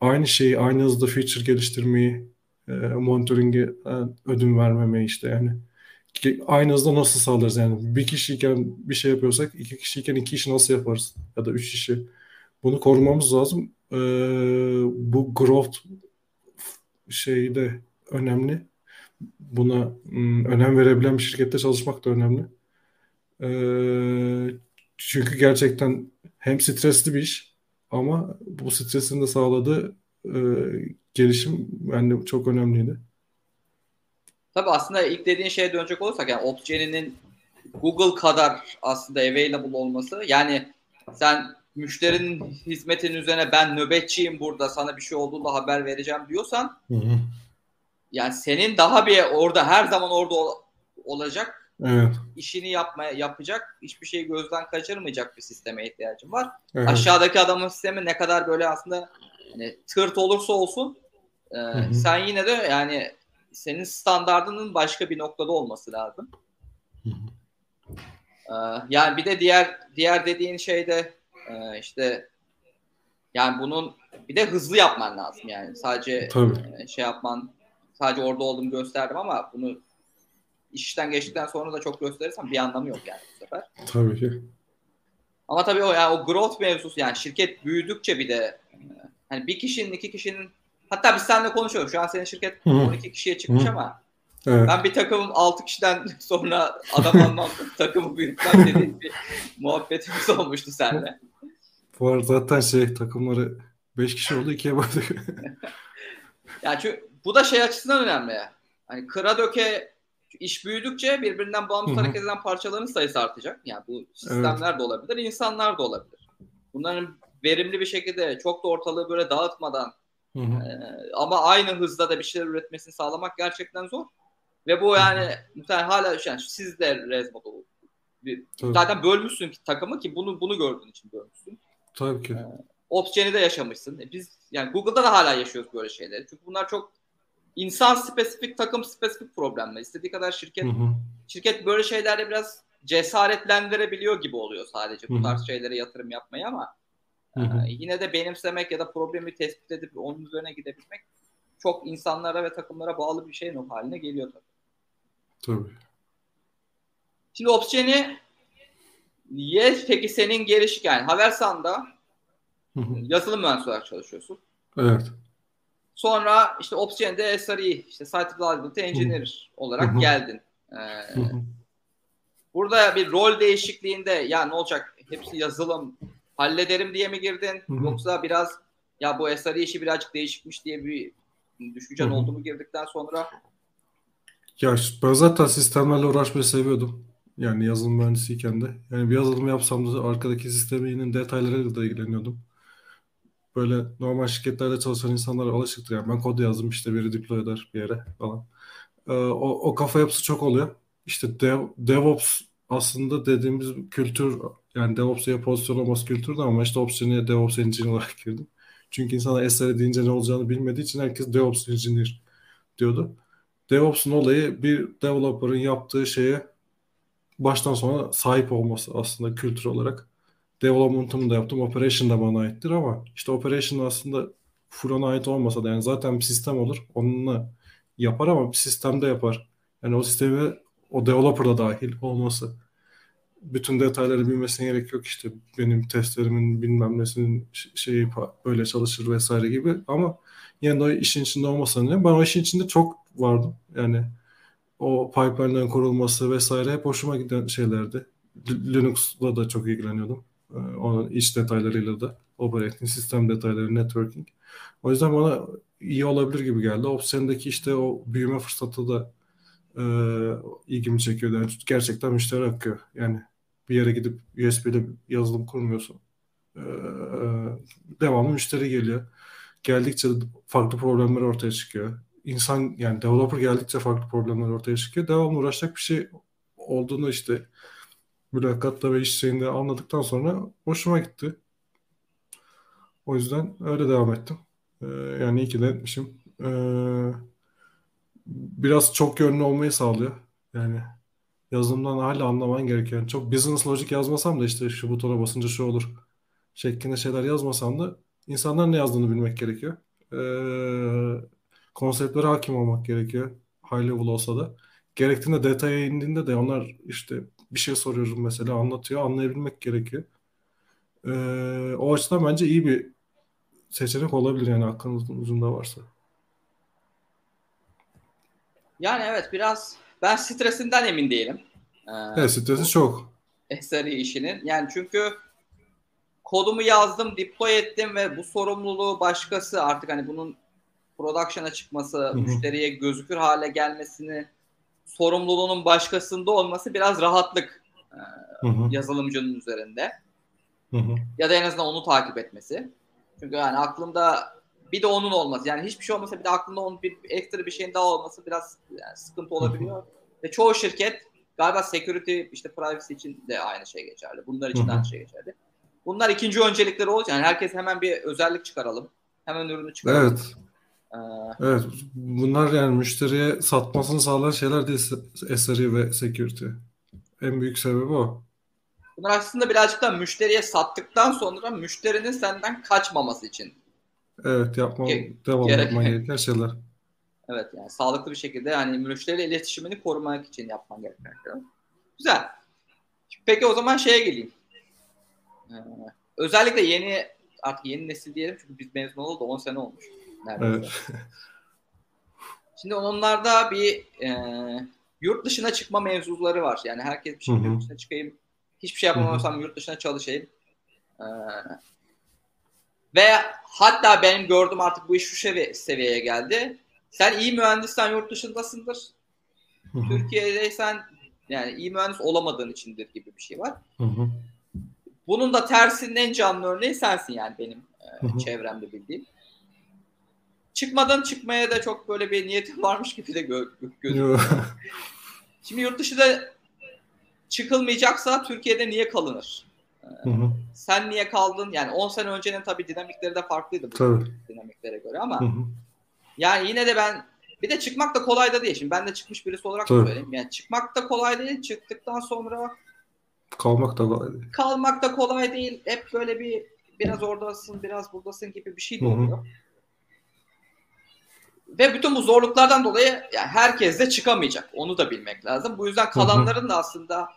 Aynı şeyi aynı hızda feature geliştirmeyi, e, monitoring'i e, ödün vermemeyi işte yani aynı hızda nasıl sağlarız yani bir kişiyken bir şey yapıyorsak iki kişiyken iki işi nasıl yaparız ya da üç kişi bunu korumamız lazım ee, bu growth şeyi de önemli buna hmm, önem verebilen bir şirkette çalışmak da önemli ee, çünkü gerçekten hem stresli bir iş ama bu stresin de sağladığı e, gelişim bence çok önemliydi. Tabii aslında ilk dediğin şeye dönecek olursak yani Opsgeni'nin Google kadar aslında available olması yani sen müşterinin hizmetinin üzerine ben nöbetçiyim burada sana bir şey olduğunda haber vereceğim diyorsan hı hı. Yani senin daha bir orada her zaman orada ol, olacak evet. işini yapmaya yapacak hiçbir şeyi gözden kaçırmayacak bir sisteme ihtiyacım var. Evet. Aşağıdaki adamın sistemi ne kadar böyle aslında hani tırt olursa olsun e, sen yine de yani senin standardının başka bir noktada olması lazım. Ee, yani bir de diğer diğer dediğin şeyde e, işte yani bunun bir de hızlı yapman lazım yani sadece Tabii. E, şey yapman sadece orada olduğumu gösterdim ama bunu işten geçtikten sonra da çok gösterirsem bir anlamı yok yani bu sefer. Tabii ki. Ama tabii o yani o growth mevzusu yani şirket büyüdükçe bir de hani bir kişinin iki kişinin Hatta biz seninle konuşuyoruz. Şu an senin şirket Hı. 12 kişiye çıkmış Hı. ama evet. ben bir takımım 6 kişiden sonra adam almam takımı büyütmem dediğim bir muhabbetimiz olmuştu seninle. Bu arada zaten şey takımları 5 kişi oldu ikiye böldük. yani çünkü bu da şey açısından önemli. Hani kıra döke iş büyüdükçe birbirinden bağımsız Hı-hı. hareket eden parçaların sayısı artacak. Yani bu sistemler evet. de olabilir, insanlar da olabilir. Bunların verimli bir şekilde çok da ortalığı böyle dağıtmadan Hı hı. Ee, ama aynı hızda da bir şeyler üretmesini sağlamak gerçekten zor. Ve bu yani muhtemelen hala yani siz de Rezmo'da bir, zaten bölmüşsün ki takımı ki bunu bunu gördüğün için bölmüşsün. Tabii ki. Ee, Opsgen'i de yaşamışsın. E biz yani Google'da da hala yaşıyoruz böyle şeyleri. Çünkü bunlar çok insan spesifik, takım spesifik problemler. İstediği kadar şirket hı hı. şirket böyle şeylerde biraz cesaretlendirebiliyor gibi oluyor sadece bu tarz şeylere yatırım yapmayı ama Hı hı. Ee, yine de benimsemek ya da problemi tespit edip onun üzerine gidebilmek çok insanlara ve takımlara bağlı bir şey haline geliyor tabii. Tabii. Şimdi Opsgen'i Yes peki senin geliş yani Havelsan'da yazılım mühendisi olarak çalışıyorsun. Evet. Sonra işte Opsgen'de SRE işte Site Reliability Engineer olarak geldin. Ee, burada bir rol değişikliğinde ya ne olacak hepsi yazılım hallederim diye mi girdin? Yoksa biraz ya bu SRE işi birazcık değişikmiş diye bir düşüncen oldu mu girdikten sonra? Ya ben zaten sistemlerle uğraşmayı seviyordum. Yani yazılım mühendisiyken de. Yani bir yazılım yapsam da arkadaki sistemin detaylarıyla da ilgileniyordum. Böyle normal şirketlerde çalışan insanlar alışıktır. Yani ben kod yazdım işte biri deploy eder bir yere falan. Ee, o, o kafa yapısı çok oluyor. İşte dev, DevOps aslında dediğimiz kültür yani DevOps'a pozisyon olması kültürde ama işte Ops'e DevOps Engineer olarak girdim. Çünkü insanlar SRE deyince ne olacağını bilmediği için herkes DevOps Engineer diyordu. DevOps'un olayı bir developer'ın yaptığı şeye baştan sona sahip olması aslında kültür olarak. Development'ımı da yaptım. Operation da bana aittir ama işte operation aslında full ait olmasa da yani zaten bir sistem olur. Onunla yapar ama bir sistemde yapar. Yani o sistemi o developer da dahil olması. Bütün detayları bilmesine gerek yok işte benim testlerimin bilmem nesinin şeyi böyle çalışır vesaire gibi ama yine de o işin içinde olmasa ne? Ben o işin içinde çok vardım. Yani o pipeline'ların kurulması vesaire hep hoşuma giden şeylerdi. Linux'la da çok ilgileniyordum. Ee, onun iç detaylarıyla da operating sistem detayları, networking. O yüzden bana iyi olabilir gibi geldi. Opsend'deki işte o büyüme fırsatı da e, ilgimi çekiyor. Yani gerçekten müşteri akıyor. Yani bir yere gidip USB'de yazılım kurmuyorsun. E, devamlı müşteri geliyor. Geldikçe farklı problemler ortaya çıkıyor. İnsan yani developer geldikçe farklı problemler ortaya çıkıyor. Devamlı uğraşacak bir şey olduğunu işte mülakatta ve iş şeyinde anladıktan sonra hoşuma gitti. O yüzden öyle devam ettim. Ee, yani iyi ki de etmişim. Ee, biraz çok yönlü olmayı sağlıyor. Yani yazılımdan hala anlaman gerekiyor. Çok business logic yazmasam da işte şu butona basınca şu olur şeklinde şeyler yazmasam da insanlar ne yazdığını bilmek gerekiyor. Ee, konseptlere hakim olmak gerekiyor. High level olsa da. Gerektiğinde detaya indiğinde de onlar işte bir şey soruyorum mesela anlatıyor. Anlayabilmek gerekiyor. Ee, o açıdan bence iyi bir seçenek olabilir yani aklınızın ucunda varsa. Yani evet biraz ben stresinden emin değilim. Ee, evet stresi çok. SRE işinin. Yani çünkü kodumu yazdım, deploy ettim ve bu sorumluluğu başkası artık hani bunun production'a çıkması, Hı-hı. müşteriye gözükür hale gelmesini sorumluluğunun başkasında olması biraz rahatlık e, yazılımcının üzerinde. Hı-hı. Ya da en azından onu takip etmesi. Çünkü yani aklımda bir de onun olması. Yani hiçbir şey olmasa bir de aklında onun bir ekstra bir şeyin daha olması biraz yani sıkıntı olabiliyor. Hı hı. Ve çoğu şirket galiba security işte privacy için de aynı şey geçerli. Bunlar için de aynı şey geçerli. Bunlar ikinci öncelikleri olacak. Yani herkes hemen bir özellik çıkaralım. Hemen ürünü çıkaralım. Evet. Evet. Bunlar yani müşteriye satmasını sağlayan şeyler değil SRE ve security. En büyük sebebi o. Bunlar aslında birazcık da müşteriye sattıktan sonra müşterinin senden kaçmaması için. Evet yapma, Ge- devam gerek- etmen gereken şeyler. Evet yani sağlıklı bir şekilde yani müşteriyle iletişimini korumak için yapman gereken şeyler. Güzel. Peki o zaman şeye geleyim. Ee, özellikle yeni artık yeni nesil diyelim çünkü biz mezun olalı da 10 sene olmuş. Neredeyse. Evet. Şimdi onlarda bir e, yurt dışına çıkma mevzuları var. Yani herkes bir şey yurt dışına çıkayım Hiçbir şey yapamıyorsam yurt dışına çalışayım. Ee, ve hatta benim gördüm artık bu iş şu sevi- seviyeye geldi. Sen iyi mühendissen yurt dışındasındır. Hı-hı. Türkiye'deysen yani iyi mühendis olamadığın içindir gibi bir şey var. Hı-hı. Bunun da tersinin en canlı örneği sensin yani benim e, çevremde bildiğim. Çıkmadan çıkmaya da çok böyle bir niyetin varmış gibi de gö- gözüküyor. Şimdi yurt dışında çıkılmayacaksa Türkiye'de niye kalınır? Hı hı. Sen niye kaldın? Yani 10 sene öncenin tabii dinamikleri de farklıydı bu tabii. dinamiklere göre ama hı hı. yani yine de ben bir de çıkmak da kolay da değil. Şimdi ben de çıkmış birisi olarak tabii. söyleyeyim. Yani çıkmak da kolay değil. Çıktıktan sonra kalmak da kolay değil. Kalmak da kolay değil. Hep böyle bir biraz oradasın, biraz buradasın gibi bir şey de oluyor. Hı hı. Ve bütün bu zorluklardan dolayı yani herkes de çıkamayacak. Onu da bilmek lazım. Bu yüzden kalanların da aslında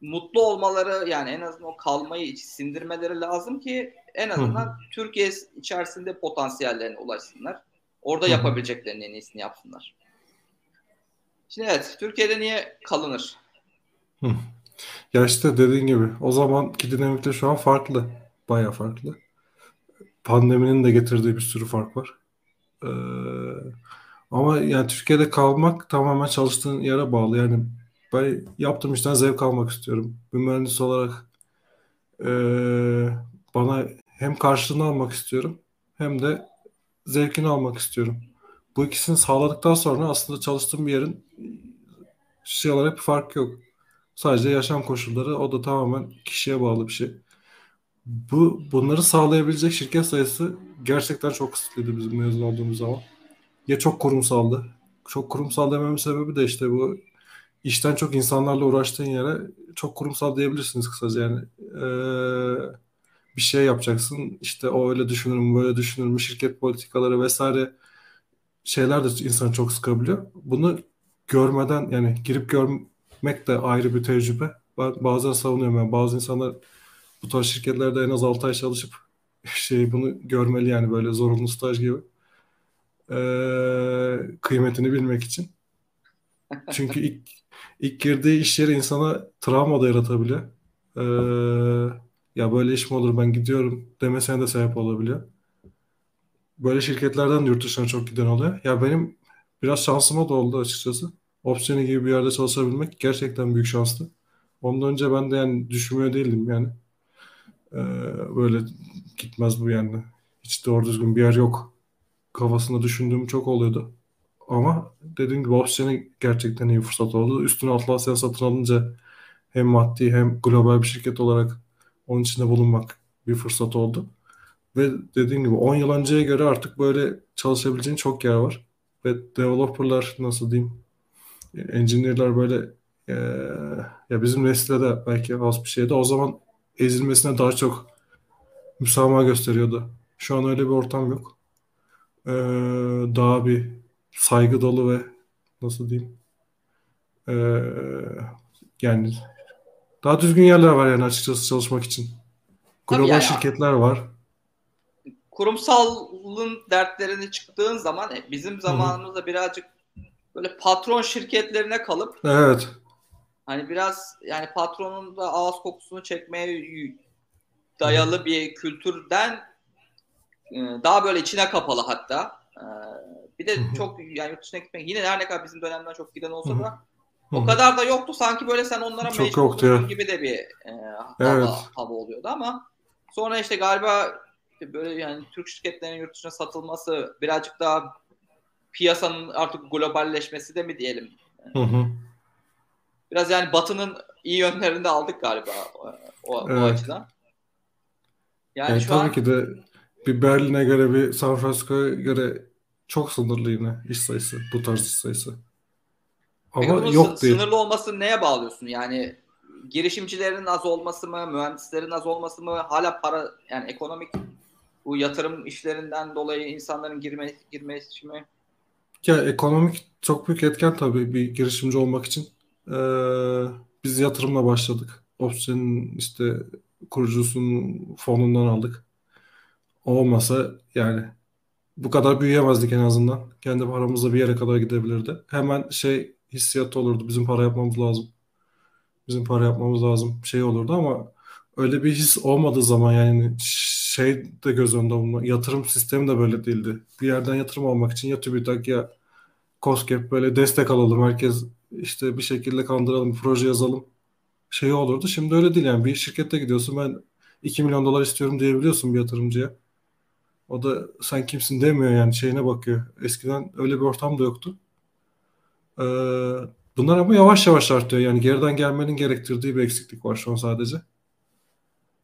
mutlu olmaları yani en azından o kalmayı sindirmeleri lazım ki en azından Hı-hı. Türkiye içerisinde potansiyellerine ulaşsınlar. Orada Hı-hı. yapabileceklerinin en iyisini yapsınlar. Şimdi evet Türkiye'de niye kalınır? Hı. Ya işte dediğin gibi o zamanki dinamikte şu an farklı. Baya farklı. Pandeminin de getirdiği bir sürü fark var. Ee, ama yani Türkiye'de kalmak tamamen çalıştığın yere bağlı. Yani ben yaptığım işten zevk almak istiyorum. Bir mühendis olarak e, bana hem karşılığını almak istiyorum hem de zevkini almak istiyorum. Bu ikisini sağladıktan sonra aslında çalıştığım bir yerin şey olarak bir fark yok. Sadece yaşam koşulları o da tamamen kişiye bağlı bir şey. Bu bunları sağlayabilecek şirket sayısı gerçekten çok kısıtlıydı bizim mezun olduğumuz zaman. Ya çok kurumsaldı. Çok kurumsal dememin sebebi de işte bu işten çok insanlarla uğraştığın yere çok kurumsal diyebilirsiniz kısaca yani. Ee, bir şey yapacaksın. İşte o öyle düşünür mü, böyle düşünür mü, şirket politikaları vesaire şeyler de insan çok sıkabiliyor. Bunu görmeden yani girip görmek de ayrı bir tecrübe. Bazen savunuyorum yani bazı insanlar bu tarz şirketlerde en az 6 ay çalışıp şey bunu görmeli yani böyle zorunlu staj gibi. Ee, kıymetini bilmek için. Çünkü ilk ilk girdiği iş yeri insana travma da yaratabiliyor. Ee, ya böyle iş mi olur ben gidiyorum demesine de sebep olabiliyor. Böyle şirketlerden yurt dışına çok giden oluyor. Ya benim biraz şansıma da oldu açıkçası. Opsiyonu gibi bir yerde çalışabilmek gerçekten büyük şanstı. Ondan önce ben de yani düşünmüyor değildim yani. Ee, böyle gitmez bu yani. Hiç doğru düzgün bir yer yok. Kafasında düşündüğüm çok oluyordu. Ama dediğim gibi opsiyonu gerçekten iyi fırsat oldu. Üstüne Atlassian satın alınca hem maddi hem global bir şirket olarak onun içinde bulunmak bir fırsat oldu. Ve dediğim gibi 10 yıl önceye göre artık böyle çalışabileceğin çok yer var. Ve developerlar nasıl diyeyim engineer'lar böyle e, ya bizim nesilde de belki az bir şeydi. O zaman ezilmesine daha çok müsamaha gösteriyordu. Şu an öyle bir ortam yok. Ee, daha bir saygı dolu ve nasıl diyeyim ee, yani daha düzgün yerler var yani açıkçası çalışmak için. Global yani, şirketler var. Kurumsalın dertlerini çıktığın zaman e, bizim zamanımızda Hı-hı. birazcık böyle patron şirketlerine kalıp Evet. Hani biraz yani patronun da ağız kokusunu çekmeye dayalı bir kültürden e, daha böyle içine kapalı hatta. E, bir de çok yani yurt dışına gitmek yine her ne kadar bizim dönemden çok giden olsa da o kadar da yoktu. Sanki böyle sen onlara çok mecbur gibi de bir e, hava, evet. hava oluyordu ama sonra işte galiba böyle yani Türk şirketlerinin yurt dışına satılması birazcık daha piyasanın artık globalleşmesi de mi diyelim? Hı hı. Biraz yani Batı'nın iyi yönlerini de aldık galiba o, o, evet. o açıdan. Yani, yani şu tabii an... ki de bir Berlin'e göre bir San Francisco'ya göre çok sınırlı yine iş sayısı. Bu tarz iş sayısı. Ama Peki yok değil. Sınırlı olmasını neye bağlıyorsun? Yani girişimcilerin az olması mı, mühendislerin az olması mı, hala para yani ekonomik bu yatırım işlerinden dolayı insanların girme, girmesi mi? Ya ekonomik çok büyük etken tabii bir girişimci olmak için. Ee, biz yatırımla başladık. Opsiyon'un işte kurucusunun fonundan aldık. Olmasa yani bu kadar büyüyemezdik en azından. Kendi paramızla bir yere kadar gidebilirdi. Hemen şey hissiyatı olurdu. Bizim para yapmamız lazım. Bizim para yapmamız lazım. Şey olurdu ama öyle bir his olmadığı zaman yani şey de göz önünde bulunma. Yatırım sistemi de böyle değildi. Bir yerden yatırım almak için ya TÜBİTAK ya COSGAP böyle destek alalım. Herkes işte bir şekilde kandıralım, proje yazalım şey olurdu. Şimdi öyle değil yani bir şirkette gidiyorsun ben 2 milyon dolar istiyorum diyebiliyorsun bir yatırımcıya. O da sen kimsin demiyor yani şeyine bakıyor. Eskiden öyle bir ortam da yoktu. Ee, bunlar ama yavaş yavaş artıyor. Yani geriden gelmenin gerektirdiği bir eksiklik var şu an sadece.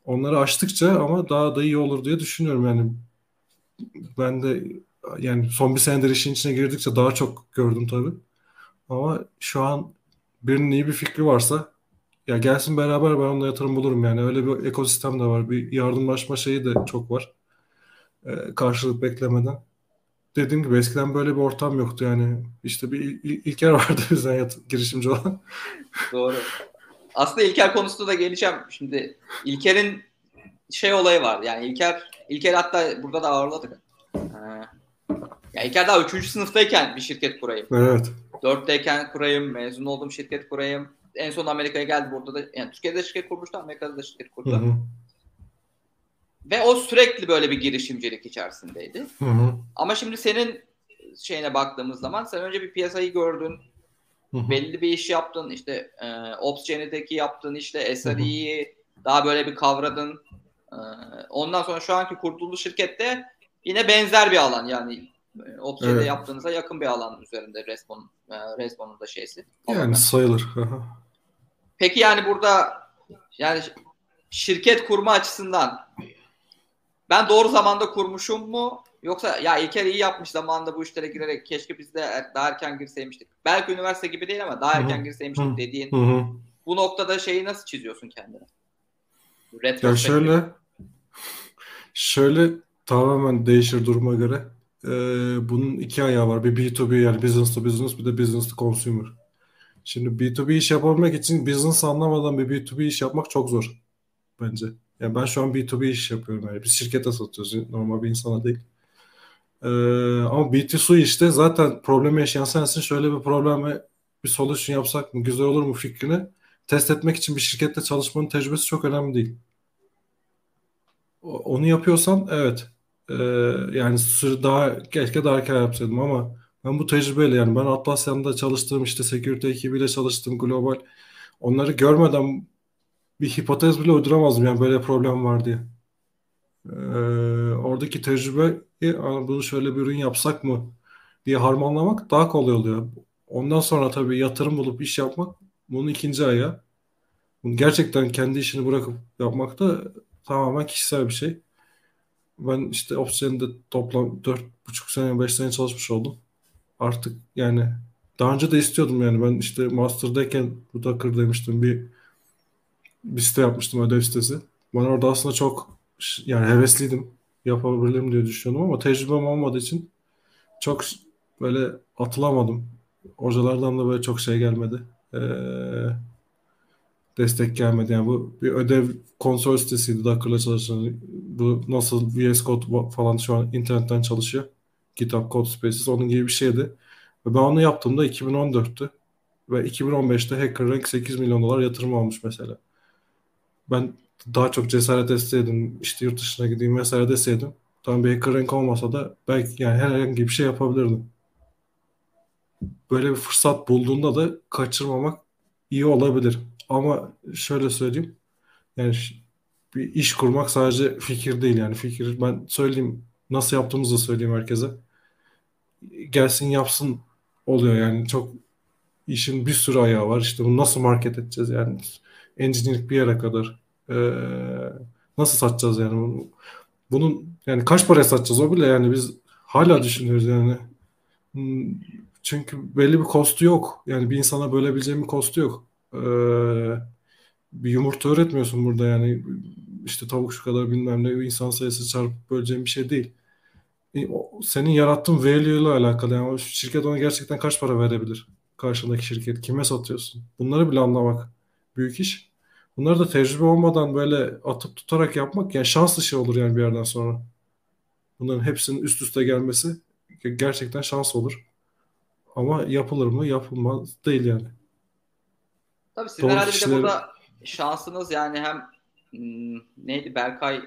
Onları açtıkça ama daha da iyi olur diye düşünüyorum yani. Ben de yani son bir senedir işin içine girdikçe daha çok gördüm tabii. Ama şu an birinin iyi bir fikri varsa ya gelsin beraber ben onunla yatırım bulurum yani. Öyle bir ekosistem de var. Bir yardımlaşma şeyi de çok var. Ee, karşılık beklemeden. Dediğim gibi eskiden böyle bir ortam yoktu yani. İşte bir il- İlker vardı bizden yat- girişimci olan. Doğru. Aslında İlker konusunda da geleceğim. Şimdi İlker'in şey olayı var. Yani İlker İlker hatta burada da ağırladık. Ee, yani İlker daha 3. sınıftayken bir şirket kurayım. Evet. 4'teyken kurayım, mezun oldum şirket kurayım. En son Amerika'ya geldi burada da. Yani Türkiye'de şirket kurmuştu, Amerika'da da şirket kurdu. Hı hı. Ve o sürekli böyle bir girişimcilik içerisindeydi. Hı hı. Ama şimdi senin şeyine baktığımız zaman sen önce bir piyasayı gördün. Hı hı. Belli bir iş yaptın. İşte e, Ops Genet'teki yaptığın işte SRE'yi daha böyle bir kavradın. E, ondan sonra şu anki kurduğunuz şirkette yine benzer bir alan yani e, Ops evet. yaptığınıza yakın bir alan üzerinde Respawn, e, Respawn'un da şeysi. Yani Ama sayılır. Peki yani burada yani şirket kurma açısından ben doğru zamanda kurmuşum mu Yoksa ya İlker iyi yapmış zamanında bu işlere girerek keşke biz de er, daha erken girseymiştik. Belki üniversite gibi değil ama daha erken Hı-hı. girseymiştik Hı-hı. dediğin Hı-hı. bu noktada şeyi nasıl çiziyorsun kendine? Ya şöyle şöyle tamamen değişir duruma göre. Ee, bunun iki ayağı var. Bir B2B yani business to business bir de business to consumer. Şimdi B2B iş yapabilmek için business anlamadan bir B2B iş yapmak çok zor bence. Yani ben şu an B2B iş yapıyorum. Yani biz şirkete satıyoruz. Normal bir insana değil. Ee, ama B2C işte zaten problemi yaşayan sensin. Şöyle bir probleme bir solution yapsak mı? Güzel olur mu fikrini test etmek için bir şirkette çalışmanın tecrübesi çok önemli değil. Onu yapıyorsan evet. Ee, yani daha keşke daha erken yapsaydım ama ben bu tecrübeyle yani ben Atlassian'da çalıştığım işte security ekibiyle çalıştım global. Onları görmeden bir hipotez bile uyduramazdım yani böyle problem var diye. Ee, oradaki tecrübeyi bunu şöyle bir ürün yapsak mı diye harmanlamak daha kolay oluyor. Ondan sonra tabii yatırım bulup iş yapmak bunun ikinci ayağı. Gerçekten kendi işini bırakıp yapmak da tamamen kişisel bir şey. Ben işte Opsgen'de toplam 4,5 sene 5 sene çalışmış oldum. Artık yani daha önce de istiyordum yani ben işte master'dayken bu Docker demiştim bir bir site yapmıştım ödev sitesi. Ben orada aslında çok yani hevesliydim yapabilirim diye düşünüyordum ama tecrübem olmadığı için çok böyle atılamadım. Hocalardan da böyle çok şey gelmedi. Ee, destek gelmedi. Yani bu bir ödev konsol sitesiydi Docker'la çalışan. Bu nasıl VS Code falan şu an internetten çalışıyor. GitHub Code Spaces onun gibi bir şeydi. Ve ben onu yaptığımda 2014'tü. Ve 2015'te HackerRank 8 milyon dolar yatırım almış mesela. Ben daha çok cesaret etseydim, işte yurt dışına gideyim vesaire deseydim, tam bir HackerRank olmasa da belki yani herhangi bir şey yapabilirdim. Böyle bir fırsat bulduğunda da kaçırmamak iyi olabilir. Ama şöyle söyleyeyim. Yani bir iş kurmak sadece fikir değil yani. Fikir. Ben söyleyeyim nasıl yaptığımızı da söyleyeyim herkese. Gelsin yapsın oluyor yani. Çok işin bir sürü ayağı var. İşte bunu nasıl market edeceğiz yani? Engineering bir yere kadar ee, nasıl satacağız yani bunun yani kaç paraya satacağız o bile yani biz hala düşünüyoruz yani. Çünkü belli bir kostu yok. Yani bir insana bölebileceğim bir kostu yok. Ee, bir yumurta öğretmiyorsun burada yani işte tavuk şu kadar bilmem ne insan sayısı çarpıp böleceğim bir şey değil. E, senin yarattığın value ile alakalı yani o şirket ona gerçekten kaç para verebilir? Karşındaki şirket kime satıyorsun? Bunları bile anlamak büyük iş. Bunları da tecrübe olmadan böyle atıp tutarak yapmak yani şans dışı olur yani bir yerden sonra. Bunların hepsinin üst üste gelmesi gerçekten şans olur. Ama yapılır mı? Yapılmaz değil yani. Tabii sizin herhalde bir de burada şansınız yani hem neydi Berkay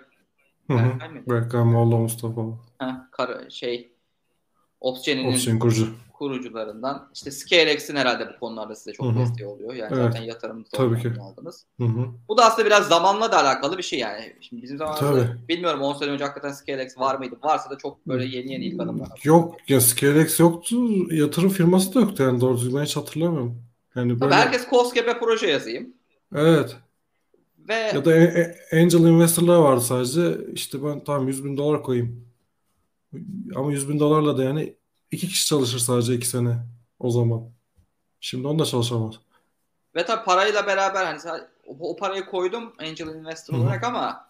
Berkay mıydı? Berkay Molla Mustafa. Ha, kar, şey Opsgen'in Opsgen kurucu. kurucularından. İşte ScaleX'in herhalde bu konularda size çok Hı-hı. desteği oluyor. Yani evet. zaten yatırımda Tabii ki. aldınız. Hı-hı. Bu da aslında biraz zamanla da alakalı bir şey yani. Şimdi bizim zamanımızda bilmiyorum 10 sene önce hakikaten ScaleX var mıydı? Varsa da çok böyle yeni yeni ilk adımlar. Yok ya ScaleX yoktu. Yatırım firması da yoktu yani doğru düzgün hiç hatırlamıyorum. Yani böyle... Tabii herkes COSGAP'e proje yazayım. Evet. Ve... Ya da angel investorlar vardı sadece. İşte ben tamam 100 bin dolar koyayım. Ama 100 bin dolarla da yani iki kişi çalışır sadece iki sene o zaman. Şimdi onda çalışamaz. Ve tabii parayla beraber hani o, o parayı koydum angel investor Hı-hı. olarak ama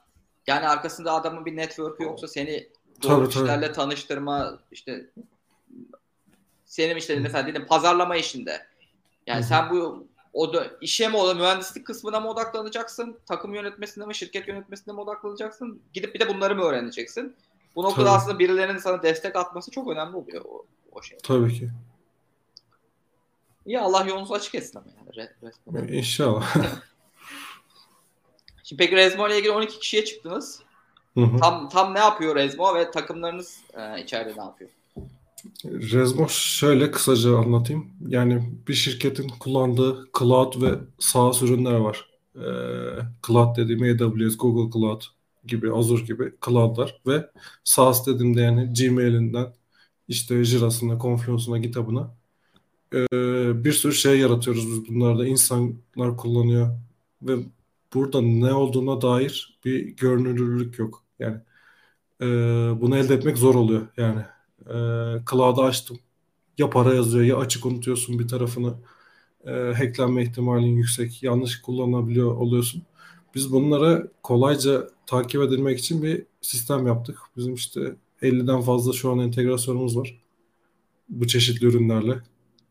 yani arkasında adamın bir network'ü yoksa seni doğru tabii, kişilerle tabii. tanıştırma işte senin işte mesela dedim pazarlama işinde. Yani Hı-hı. sen bu o da işe mi o da mühendislik kısmına mı odaklanacaksın? Takım yönetmesine mi, şirket yönetmesine mi odaklanacaksın? Gidip bir de bunları mı öğreneceksin? Bu noktada Tabii. aslında birilerinin sana destek atması çok önemli oluyor o, o şey. Tabii ki. İyi Allah yolunuzu açık etsin ama yani. Re, İnşallah. Şimdi peki Rezmo ile ilgili 12 kişiye çıktınız. Hı hı. Tam tam ne yapıyor Rezmo ve takımlarınız e, içeride ne yapıyor? Rezmo şöyle kısaca anlatayım. Yani bir şirketin kullandığı cloud ve SaaS ürünler var. Ee, cloud dediğim AWS, Google Cloud gibi, Azure gibi cloudlar ve SaaS dediğimde yani Gmail'inden işte Jira'sına, Confluence'una, GitHub'ına ee, bir sürü şey yaratıyoruz biz bunlarda. insanlar kullanıyor ve burada ne olduğuna dair bir görünürlük yok. Yani e, bunu elde etmek zor oluyor yani. E, cloud'u açtım. Ya para yazıyor ya açık unutuyorsun bir tarafını. E, hacklenme ihtimalin yüksek. Yanlış kullanabiliyor oluyorsun. Biz bunlara kolayca takip edilmek için bir sistem yaptık. Bizim işte 50'den fazla şu an entegrasyonumuz var. Bu çeşitli ürünlerle.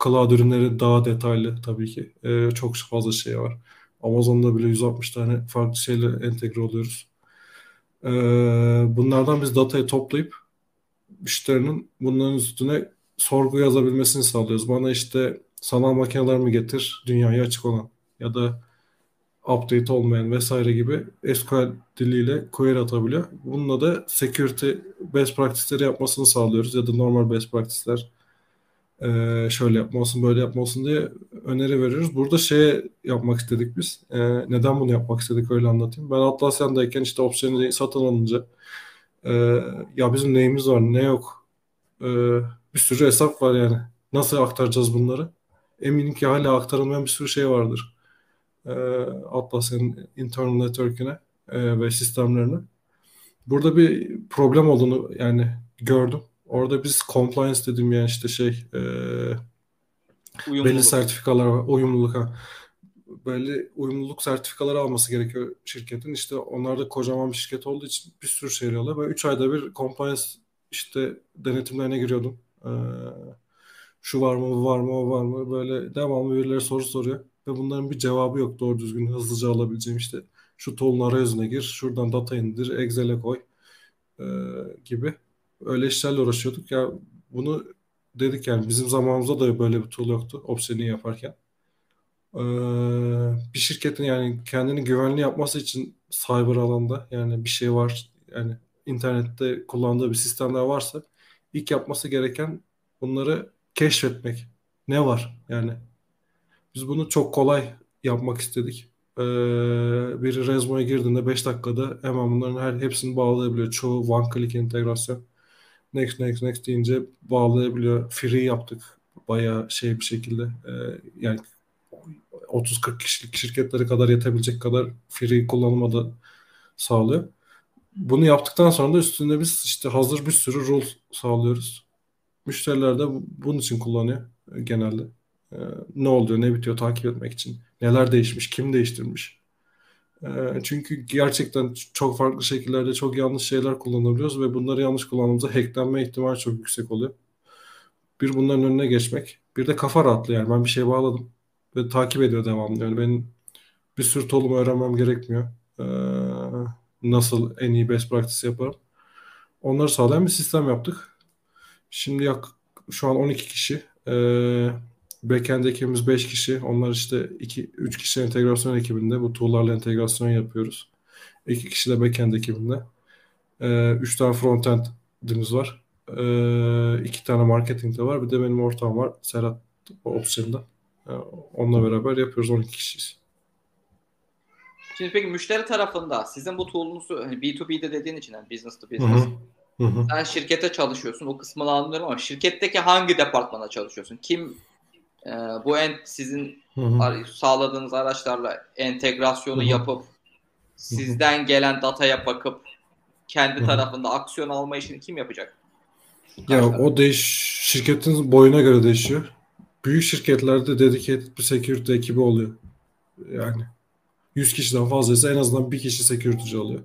Cloud ürünleri daha detaylı tabii ki. Ee, çok fazla şey var. Amazon'da bile 160 tane farklı şeyle entegre oluyoruz. Ee, bunlardan biz datayı toplayıp müşterinin bunların üstüne sorgu yazabilmesini sağlıyoruz. Bana işte sanal makineler getir, dünyaya açık olan ya da update olmayan vesaire gibi SQL diliyle query atabiliyor. Bununla da security best practice'leri yapmasını sağlıyoruz ya da normal best practice'ler ee, şöyle yapmalısın böyle yapmalısın diye öneri veriyoruz. Burada şey yapmak istedik biz. Ee, neden bunu yapmak istedik öyle anlatayım. Ben Atlassian'dayken işte opsiyonu satın alınca e, ya bizim neyimiz var ne yok e, bir sürü hesap var yani. Nasıl aktaracağız bunları? Eminim ki hala aktarılmayan bir sürü şey vardır. E, Atlassian internal network'üne e, ve sistemlerine. Burada bir problem olduğunu yani gördüm. Orada biz compliance dedim yani işte şey e, belli sertifikalar var. Uyumluluk ha. Belli uyumluluk sertifikaları alması gerekiyor şirketin. İşte onlar da kocaman bir şirket olduğu için bir sürü şey alıyorlar. Böyle 3 ayda bir compliance işte denetimlerine giriyordum. Ee, şu var mı, bu var mı, o var mı? Böyle devamlı birileri soru soruyor. Ve bunların bir cevabı yok doğru düzgün hızlıca alabileceğim işte. Şu tool'un arayüzüne gir, şuradan data indir, Excel'e koy e, gibi öyle işlerle uğraşıyorduk. Ya bunu dedik yani bizim zamanımızda da böyle bir tool yoktu opsiyonu yaparken. Ee, bir şirketin yani kendini güvenli yapması için cyber alanda yani bir şey var yani internette kullandığı bir sistemler varsa ilk yapması gereken bunları keşfetmek. Ne var yani? Biz bunu çok kolay yapmak istedik. Ee, biri Rezmo'ya girdiğinde 5 dakikada hemen bunların her hepsini bağlayabiliyor. Çoğu one click entegrasyon next next next deyince bağlayabiliyor. Free yaptık bayağı şey bir şekilde. E, yani 30-40 kişilik şirketlere kadar yetebilecek kadar free kullanıma da sağlıyor. Bunu yaptıktan sonra da üstünde biz işte hazır bir sürü rule sağlıyoruz. Müşteriler de bunun için kullanıyor genelde. Ee, ne oluyor, ne bitiyor takip etmek için. Neler değişmiş, kim değiştirmiş. Ee, çünkü gerçekten çok farklı şekillerde çok yanlış şeyler kullanabiliyoruz ve bunları yanlış kullandığımızda hacklenme ihtimali çok yüksek oluyor. Bir bunların önüne geçmek. Bir de kafa rahatlığı yani ben bir şey bağladım ve takip ediyor devamlı. Yani benim bir sürü tolumu öğrenmem gerekmiyor. Ee, nasıl en iyi best practice yaparım. Onları sağlayan bir sistem yaptık. Şimdi yak şu an 12 kişi. Ee, Backend ekibimiz 5 kişi. Onlar işte 2 3 kişi entegrasyon ekibinde. Bu tool'larla entegrasyon yapıyoruz. 2 kişi de backend ekibinde. 3 ee, tane frontend'imiz var. 2 ee, tane marketing de var. Bir de benim ortağım var. Serhat Opsiyon'da. Ee, onunla beraber yapıyoruz. 12 kişiyiz. Şimdi peki müşteri tarafında sizin bu tool'unuzu hani B2B'de dediğin için yani business to business. Hı hı. Sen şirkete çalışıyorsun. O kısmını anlıyorum ama şirketteki hangi departmana çalışıyorsun? Kim e, bu en sizin hı hı. sağladığınız araçlarla entegrasyonu hı hı. yapıp sizden gelen dataya bakıp kendi hı hı. tarafında aksiyon alma işini kim yapacak? Ya o değiş şirketin boyuna göre değişiyor. Büyük şirketlerde dedicated bir security ekibi oluyor. Yani 100 kişiden fazlaysa en azından bir kişi security'ci oluyor.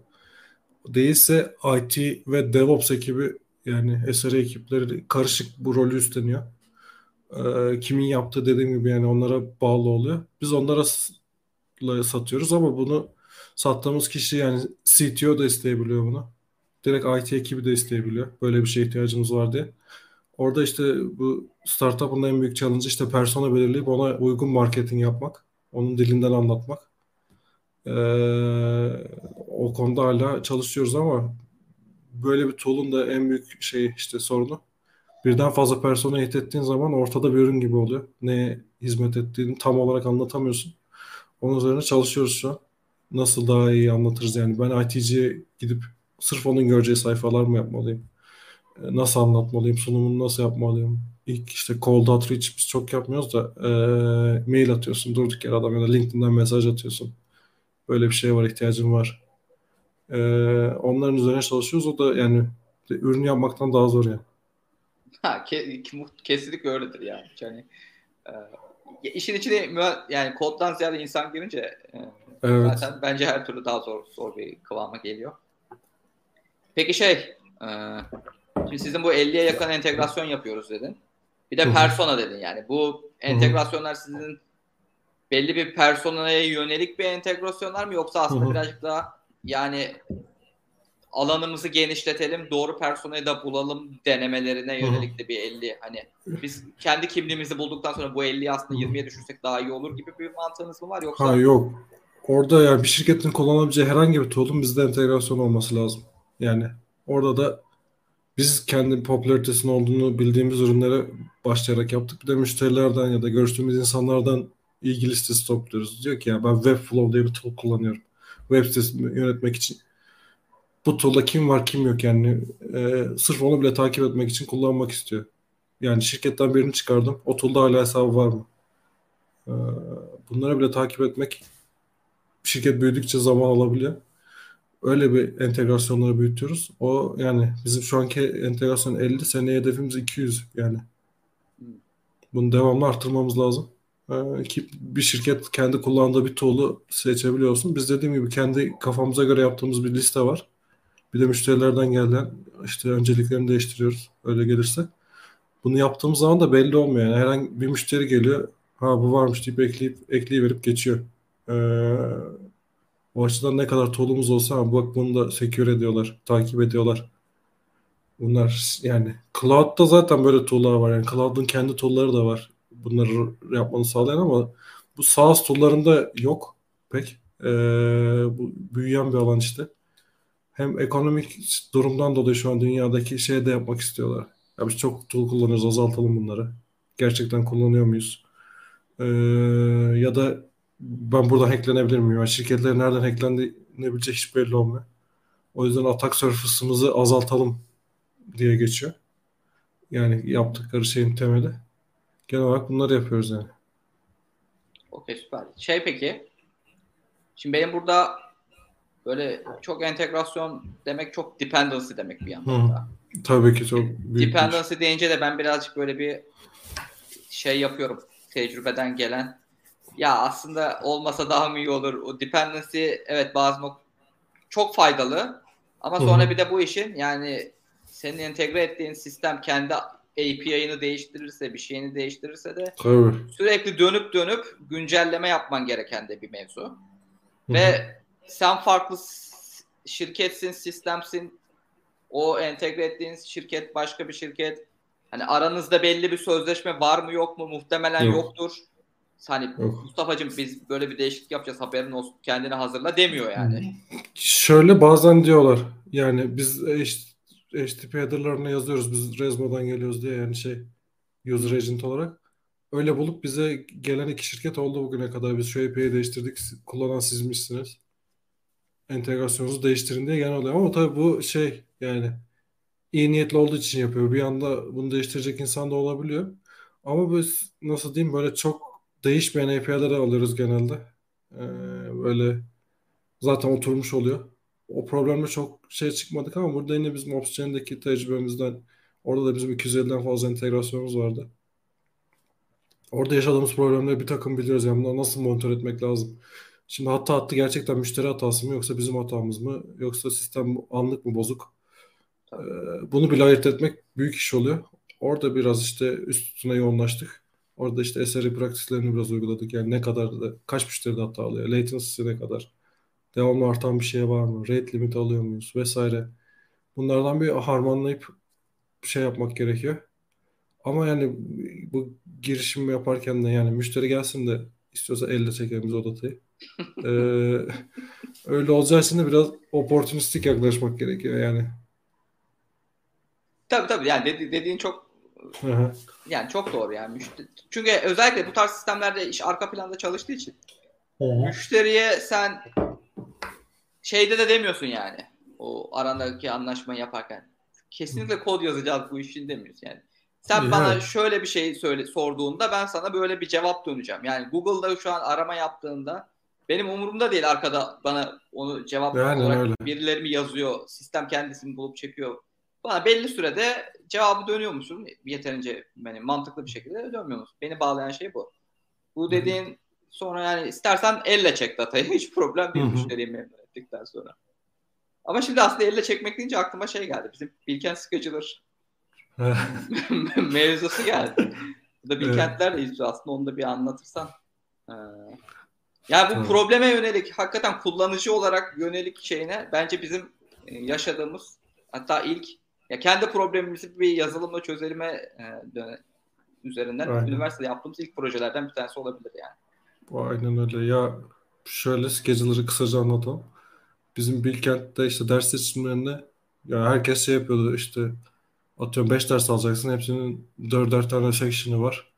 Değilse IT ve DevOps ekibi yani SRE ekipleri karışık bu rolü üstleniyor e, kimin yaptığı dediğim gibi yani onlara bağlı oluyor. Biz onlara satıyoruz ama bunu sattığımız kişi yani CTO da isteyebiliyor bunu. Direkt IT ekibi de isteyebiliyor. Böyle bir şeye ihtiyacımız var diye. Orada işte bu startup'ın en büyük challenge işte persona belirleyip ona uygun marketing yapmak. Onun dilinden anlatmak. Ee, o konuda hala çalışıyoruz ama böyle bir tool'un da en büyük şey işte sorunu birden fazla persona ettiğin zaman ortada bir ürün gibi oluyor. Ne hizmet ettiğini tam olarak anlatamıyorsun. Onun üzerine çalışıyoruz şu an. Nasıl daha iyi anlatırız yani. Ben ITC'ye gidip sırf onun göreceği sayfalar mı yapmalıyım? E, nasıl anlatmalıyım? Sunumunu nasıl yapmalıyım? İlk işte cold outreach biz çok yapmıyoruz da e, mail atıyorsun durduk yere adam ya da LinkedIn'den mesaj atıyorsun. Böyle bir şey var ihtiyacım var. Ee, onların üzerine çalışıyoruz. O da yani ürün yapmaktan daha zor yani. Ha, ke, kesinlikle öyledir yani. yani e, işin içine yani koddan ziyade insan girince e, evet. zaten bence her türlü daha zor zor bir kıvama geliyor. Peki şey e, şimdi sizin bu 50'ye yakın entegrasyon yapıyoruz dedin. Bir de persona dedin yani. Bu entegrasyonlar sizin belli bir personaya yönelik bir entegrasyonlar mı yoksa aslında birazcık daha yani alanımızı genişletelim, doğru personayı da bulalım denemelerine yönelik de bir 50 hani biz kendi kimliğimizi bulduktan sonra bu 50'yi aslında 20'ye düşürsek daha iyi olur gibi bir mantığınız mı var yoksa? Ha yok. Orada yani bir şirketin kullanabileceği herhangi bir tool'un bizde entegrasyon olması lazım. Yani orada da biz kendi popülaritesinin olduğunu bildiğimiz ürünlere başlayarak yaptık. Bir de müşterilerden ya da görüştüğümüz insanlardan ilgi listesi topluyoruz. Diyor ki ya ben Webflow diye bir tool kullanıyorum. Web sitesini yönetmek için bu tool'da kim var kim yok yani e, sırf onu bile takip etmek için kullanmak istiyor. Yani şirketten birini çıkardım. O tool'da hala hesabı var mı? E, bunları bile takip etmek şirket büyüdükçe zaman alabiliyor. Öyle bir entegrasyonları büyütüyoruz. O yani bizim şu anki entegrasyon 50 seneye hedefimiz 200 yani. Bunu devamlı arttırmamız lazım. Ee, ki bir şirket kendi kullandığı bir tool'u seçebiliyorsun. Biz dediğim gibi kendi kafamıza göre yaptığımız bir liste var. Bir de müşterilerden gelen işte önceliklerini değiştiriyoruz öyle gelirse. Bunu yaptığımız zaman da belli olmuyor. Yani herhangi bir müşteri geliyor. Ha bu varmış deyip ekleyip ekleyiverip geçiyor. Ee, o açıdan ne kadar tool'umuz olsa bak bunu da secure ediyorlar, takip ediyorlar. Bunlar yani Cloud'da zaten böyle tool'lar var. Yani Cloud'un kendi tool'ları da var. Bunları yapmanı sağlayan ama bu SaaS tool'larında yok pek. Ee, bu büyüyen bir alan işte hem ekonomik durumdan dolayı şu an dünyadaki şey de yapmak istiyorlar. Ya biz çok tool kullanıyoruz azaltalım bunları. Gerçekten kullanıyor muyuz? Ee, ya da ben buradan hacklenebilir miyim? Yani şirketlerin nereden hacklenebileceği hiç belli olmuyor. O yüzden atak surface'ımızı azaltalım diye geçiyor. Yani yaptıkları şeyin temeli. Genel olarak bunları yapıyoruz yani. Okey süper. Şey peki, şimdi benim burada böyle çok entegrasyon demek çok dependency demek bir yandan da. Tabii ki çok büyük. Dependency deyince de ben birazcık böyle bir şey yapıyorum tecrübeden gelen. Ya aslında olmasa daha mı iyi olur? O dependency evet bazı nok çok faydalı ama sonra Hı. bir de bu işin yani senin entegre ettiğin sistem kendi API'ını değiştirirse, bir şeyini değiştirirse de Tabii. sürekli dönüp dönüp güncelleme yapman gereken de bir mevzu. Hı. Ve sen farklı şirketsin, sistemsin. O entegre ettiğiniz şirket başka bir şirket. Hani aranızda belli bir sözleşme var mı yok mu? Muhtemelen yok. yoktur. Hani yok. Mustafa'cığım biz böyle bir değişiklik yapacağız haberin olsun kendini hazırla demiyor yani. Şöyle bazen diyorlar yani biz HTTP header'larına yazıyoruz biz Rezmo'dan geliyoruz diye yani şey user agent olarak. Öyle bulup bize gelen iki şirket oldu bugüne kadar. Biz şu API'yi değiştirdik. Kullanan sizmişsiniz entegrasyonunuzu değiştirin diye genel oluyor. Ama tabii bu şey yani iyi niyetli olduğu için yapıyor. Bir anda bunu değiştirecek insan da olabiliyor. Ama biz nasıl diyeyim böyle çok değişmeyen API'leri alıyoruz genelde. Ee, böyle zaten oturmuş oluyor. O problemde çok şey çıkmadık ama burada yine bizim Opsgen'deki tecrübemizden orada da bizim 250'den fazla entegrasyonumuz vardı. Orada yaşadığımız problemleri bir takım biliyoruz. Yani bunları nasıl monitör etmek lazım. Şimdi hata attı gerçekten müşteri hatası mı yoksa bizim hatamız mı yoksa sistem anlık mı bozuk? Ee, bunu bile ayırt etmek büyük iş oluyor. Orada biraz işte üstüne yoğunlaştık. Orada işte SRE praksislerini biraz uyguladık. Yani ne kadar da kaç müşteri de hata alıyor? Latency'si ne kadar? Devamlı artan bir şey var mı? Rate limit alıyor muyuz? Vesaire. Bunlardan bir harmanlayıp şey yapmak gerekiyor. Ama yani bu girişim yaparken de yani müşteri gelsin de istiyorsa elle çekelim biz o datayı ee, öyle olacağı için de biraz oportunistik yaklaşmak gerekiyor yani. Tabii tabii yani dedi, dediğin çok yani çok doğru yani. Müşteri, çünkü özellikle bu tarz sistemlerde iş arka planda çalıştığı için müşteriye sen şeyde de demiyorsun yani. O arandaki anlaşmayı yaparken kesinlikle kod yazacağız bu işin demiyorsun yani. Sen evet. bana şöyle bir şey söyle sorduğunda ben sana böyle bir cevap döneceğim. Yani Google'da şu an arama yaptığında benim umurumda değil arkada bana onu cevap yani olarak öyle. birileri mi yazıyor, sistem kendisini bulup çekiyor. Bana belli sürede cevabı dönüyor musun? Yeterince yani mantıklı bir şekilde dönmüyor musun? Beni bağlayan şey bu. Bu dediğin sonra yani istersen elle çek datayı hiç problem değil müşteriyi memnun ettikten sonra. Ama şimdi aslında elle çekmek deyince aklıma şey geldi. Bizim Bilkent Scheduler mevzusu geldi. Bu da Bilkentler de izliyor aslında onu da bir anlatırsan. Ee, yani bu evet. probleme yönelik hakikaten kullanıcı olarak yönelik şeyine bence bizim e, yaşadığımız hatta ilk ya kendi problemimizi bir yazılımla çözelime e, üzerinden Aynen. üniversitede yaptığımız ilk projelerden bir tanesi olabilir yani. Aynen öyle. Ya şöyle scheduler'ı kısaca anlatalım. Bizim Bilkent'te işte ders seçimlerinde ya herkes şey yapıyordu işte atıyorum 5 ders alacaksın. Hepsinin 4 tane section'ı var.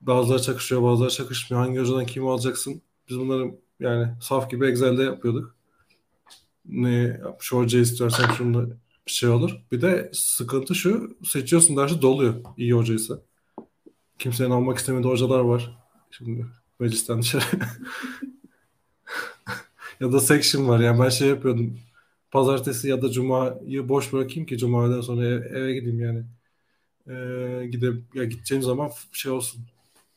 Bazıları çakışıyor, bazıları çakışmıyor. Hangi hocadan kimi alacaksın? Biz bunları yani saf gibi Excel'de yapıyorduk. Ne şu hoca istiyorsan şunu şey olur. Bir de sıkıntı şu seçiyorsun dersi doluyor iyi hocaysa. Kimsenin almak istemediği hocalar var. Şimdi meclisten dışarı. ya da section var. Yani ben şey yapıyordum. Pazartesi ya da cumayı boş bırakayım ki cumadan sonra eve, eve gideyim yani. Ee, gidip ya gideceğim zaman şey olsun.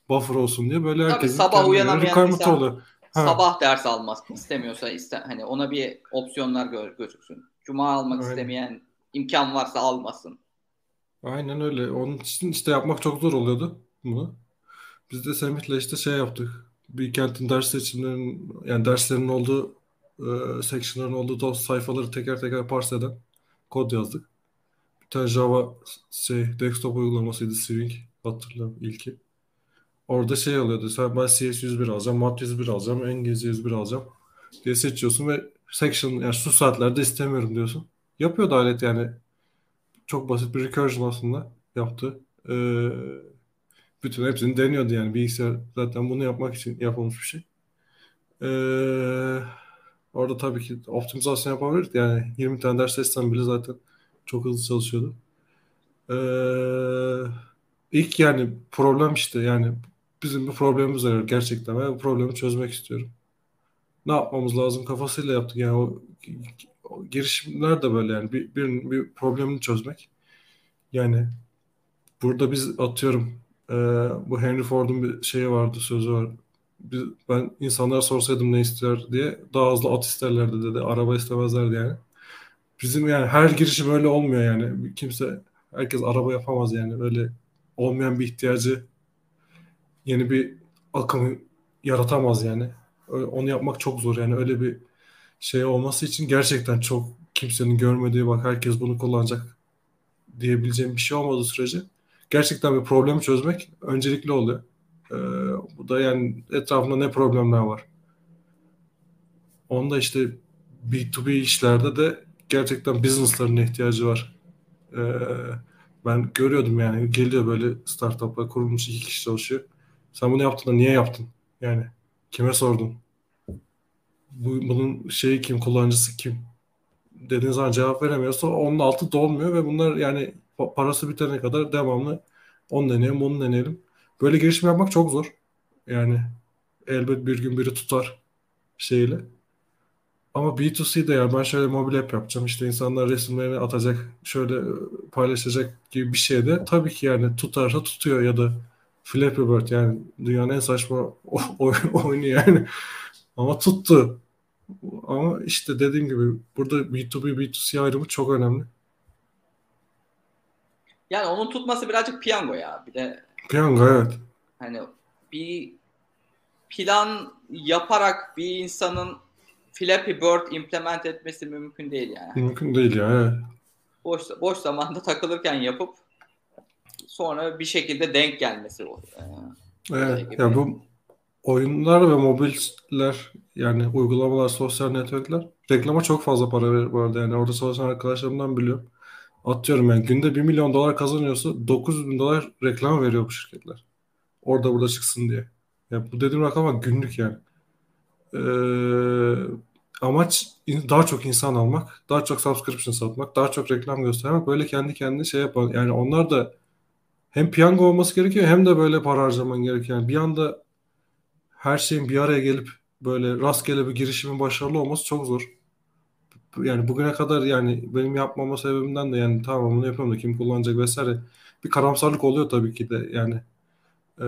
Buffer olsun diye böyle herkesin Tabii sabah uyanamayan insan sabah ders almak istemiyorsa iste, hani ona bir opsiyonlar gö- gözüksün. Cuma almak Aynen. istemeyen imkan varsa almasın. Aynen öyle. Onun için işte yapmak çok zor oluyordu bunu. Biz de Semih'le işte şey yaptık. Bir kentin ders seçimlerinin yani derslerin olduğu e, section'ların olduğu dost sayfaları teker teker parse eden kod yazdık. Bir tane Java şey desktop uygulamasıydı Swing hatırlıyorum ilki. Orada şey oluyordu. Sen ben CS 101 alacağım, Mat 101 alacağım, İngilizce 101 alacağım diye seçiyorsun ve section yani şu saatlerde istemiyorum diyorsun. Yapıyordu alet yani. Çok basit bir recursion aslında yaptı. Ee, bütün hepsini deniyordu yani. Bilgisayar zaten bunu yapmak için yapılmış bir şey. Ee, orada tabii ki optimizasyon yapabilirdi. Yani 20 tane ders seçsem bile zaten çok hızlı çalışıyordu. Ee, ilk yani problem işte yani bizim bir problemimiz var gerçekten ve bu problemi çözmek istiyorum. Ne yapmamız lazım kafasıyla yaptık yani o, o girişimler de böyle yani bir, bir, bir problemini çözmek. Yani burada biz atıyorum e, bu Henry Ford'un bir şeyi vardı sözü var. Biz, ben insanlara sorsaydım ne ister diye daha hızlı at isterlerdi dedi. Araba istemezlerdi yani. Bizim yani her girişim öyle olmuyor yani. Kimse herkes araba yapamaz yani. Öyle olmayan bir ihtiyacı yeni bir akım yaratamaz yani. Onu yapmak çok zor yani öyle bir şey olması için gerçekten çok kimsenin görmediği bak herkes bunu kullanacak diyebileceğim bir şey olmadığı sürece gerçekten bir problemi çözmek öncelikli oluyor. Ee, bu da yani etrafında ne problemler var. Onda işte B2B işlerde de gerçekten business'ların ihtiyacı var. Ee, ben görüyordum yani geliyor böyle startup'la kurulmuş iki kişi çalışıyor. Sen bunu yaptın da niye yaptın? Yani kime sordun? Bu, bunun şeyi kim, kullanıcısı kim? Dediğin zaman cevap veremiyorsa onun altı dolmuyor ve bunlar yani parası bitene kadar devamlı onu deneyelim, onu deneyelim. Böyle girişim yapmak çok zor. Yani elbet bir gün biri tutar şeyle. Ama B2C'de ya ben şöyle mobil app yapacağım işte insanlar resimlerini atacak şöyle paylaşacak gibi bir şeyde tabii ki yani tutarsa tutuyor ya da Flappy Bird yani dünyanın en saçma oyunu yani. Ama tuttu. Ama işte dediğim gibi burada B2B, B2C ayrımı çok önemli. Yani onun tutması birazcık piyango ya. Bir de piyango evet. Hani bir plan yaparak bir insanın Flappy Bird implement etmesi mümkün değil yani. Mümkün değil ya. Evet. Boş, boş zamanda takılırken yapıp sonra bir şekilde denk gelmesi oluyor. Evet. Gibi. Ya bu oyunlar ve mobiller yani uygulamalar, sosyal networkler reklama çok fazla para verir bu arada. Yani orada çalışan arkadaşlarımdan biliyorum. Atıyorum yani günde 1 milyon dolar kazanıyorsa 900 bin dolar reklam veriyor bu şirketler. Orada burada çıksın diye. Ya bu dediğim rakam günlük yani. Ee, amaç daha çok insan almak, daha çok subscription satmak, daha çok reklam göstermek. Böyle kendi kendine şey yapan. Yani onlar da hem piyango olması gerekiyor hem de böyle para harcaman gerekiyor. Yani bir anda her şeyin bir araya gelip böyle rastgele bir girişimin başarılı olması çok zor. Yani bugüne kadar yani benim yapmama sebebimden de yani tamam bunu yapıyorum da kim kullanacak vesaire bir karamsarlık oluyor tabii ki de yani ee,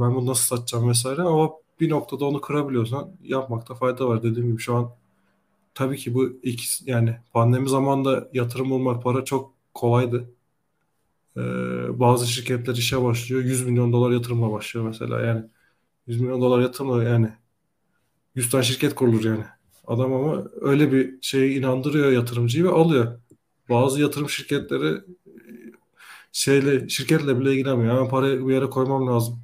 ben bunu nasıl satacağım vesaire ama bir noktada onu kırabiliyorsan yapmakta fayda var. Dediğim gibi şu an tabii ki bu ikisi yani pandemi zamanında yatırım olmak para çok kolaydı. Ee, bazı şirketler işe başlıyor. 100 milyon dolar yatırımla başlıyor mesela yani. 100 milyon dolar yatırımla yani 100 tane şirket kurulur yani. Adam ama öyle bir şeye inandırıyor yatırımcıyı ve alıyor. Bazı yatırım şirketleri şeyle şirketle bile ilgilenmiyor. Yani parayı bir yere koymam lazım.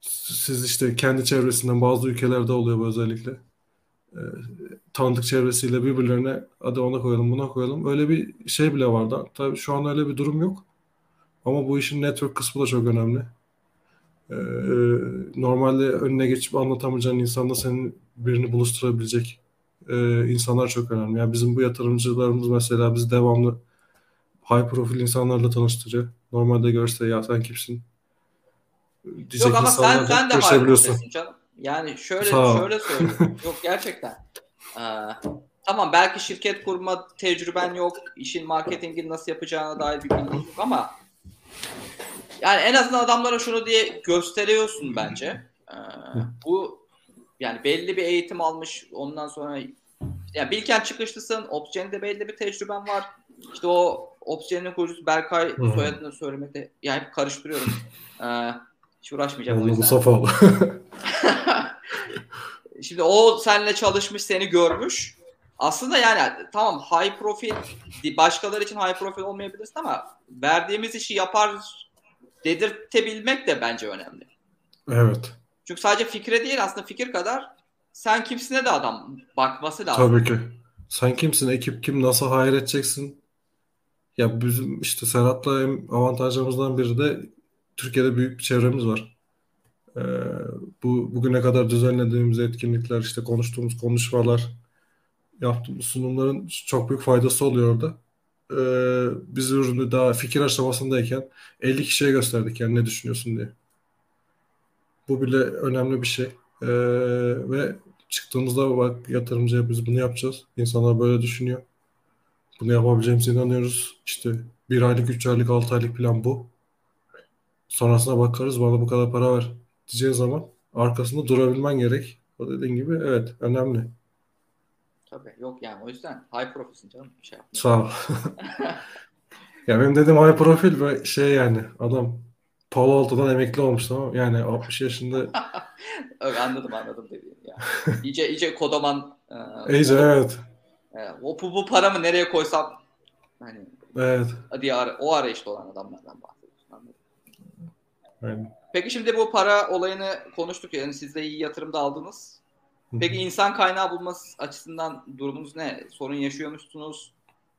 Siz işte kendi çevresinden bazı ülkelerde oluyor bu özellikle. Tanıdık çevresiyle birbirlerine hadi ona koyalım buna koyalım. Öyle bir şey bile vardı. Tabii şu an öyle bir durum yok. Ama bu işin network kısmı da çok önemli. Ee, normalde önüne geçip anlatamayacağın insanda senin birini buluşturabilecek e, insanlar çok önemli. Yani bizim bu yatırımcılarımız mesela biz devamlı high profil insanlarla tanıştırıyor. Normalde görse ya sen kimsin? Diyecek Yok ama sen, sen de high profilsin canım. Yani şöyle şöyle söyleyeyim. yok gerçekten. Ee, tamam belki şirket kurma tecrüben yok. işin marketingini nasıl yapacağına dair bir bilgin yok ama yani en azından adamlara şunu diye gösteriyorsun bence. Ee, bu yani belli bir eğitim almış ondan sonra yani Bilken çıkışlısın. Opsgen'de belli bir tecrüben var. İşte o Opsgen'in kurucusu Berkay Hı. soyadını söylemekte yani karıştırıyorum. Ee, hiç uğraşmayacağım. Mustafa Şimdi o seninle çalışmış, seni görmüş. Aslında yani tamam high profil başkaları için high profil olmayabilirsin ama verdiğimiz işi yapar dedirtebilmek de bence önemli. Evet. Çünkü sadece fikre değil aslında fikir kadar sen kimsine de adam bakması lazım. Tabii ki. Sen kimsin, ekip kim, nasıl hayır edeceksin? Ya bizim işte Serhat'la avantajlarımızdan biri de Türkiye'de büyük bir çevremiz var. Ee, bu bugüne kadar düzenlediğimiz etkinlikler, işte konuştuğumuz konuşmalar, yaptığımız sunumların çok büyük faydası oluyor orada. Ee, biz ürünü daha fikir aşamasındayken 50 kişiye gösterdik yani ne düşünüyorsun diye. Bu bile önemli bir şey. Ee, ve çıktığımızda bak yatırımcıya biz bunu yapacağız. İnsanlar böyle düşünüyor. Bunu yapabileceğimize inanıyoruz. İşte bir aylık, üç aylık, altı aylık plan bu. Sonrasına bakarız bana bu kadar para ver diyeceğin zaman arkasında durabilmen gerek. O dediğin gibi evet önemli. Tabii yok yani o yüzden high profilsin canım. Bir şey Sağ ol. ya benim dediğim high profil ve şey yani adam Palo Alto'dan emekli olmuş tamam yani 60 yaşında. anladım anladım dediğim ya. İyice iyice kodaman. E, iyice evet. E, o bu, bu paramı nereye koysam hani evet. diye ar- o arayışta olan adamlardan bahsediyorsun anladım. Aynen. Peki şimdi bu para olayını konuştuk yani siz de iyi yatırım da aldınız. Peki insan kaynağı bulması açısından durumunuz ne? Sorun yaşıyor musunuz?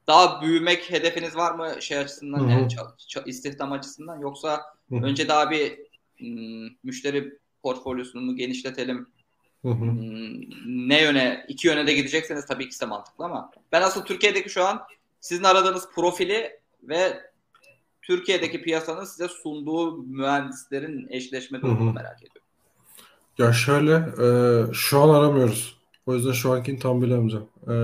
Daha büyümek hedefiniz var mı şey açısından Hı-hı. yani istihdam açısından yoksa Hı-hı. önce daha bir m, müşteri portfolyosunu genişletelim. Hı-hı. ne yöne iki yöne de gidecekseniz tabii ki de mantıklı ama ben asıl Türkiye'deki şu an sizin aradığınız profili ve Türkiye'deki piyasanın size sunduğu mühendislerin eşleşme durumunu merak ediyorum. Ya şöyle e, şu an aramıyoruz. O yüzden şu ankini tam bilemeyeceğim. E,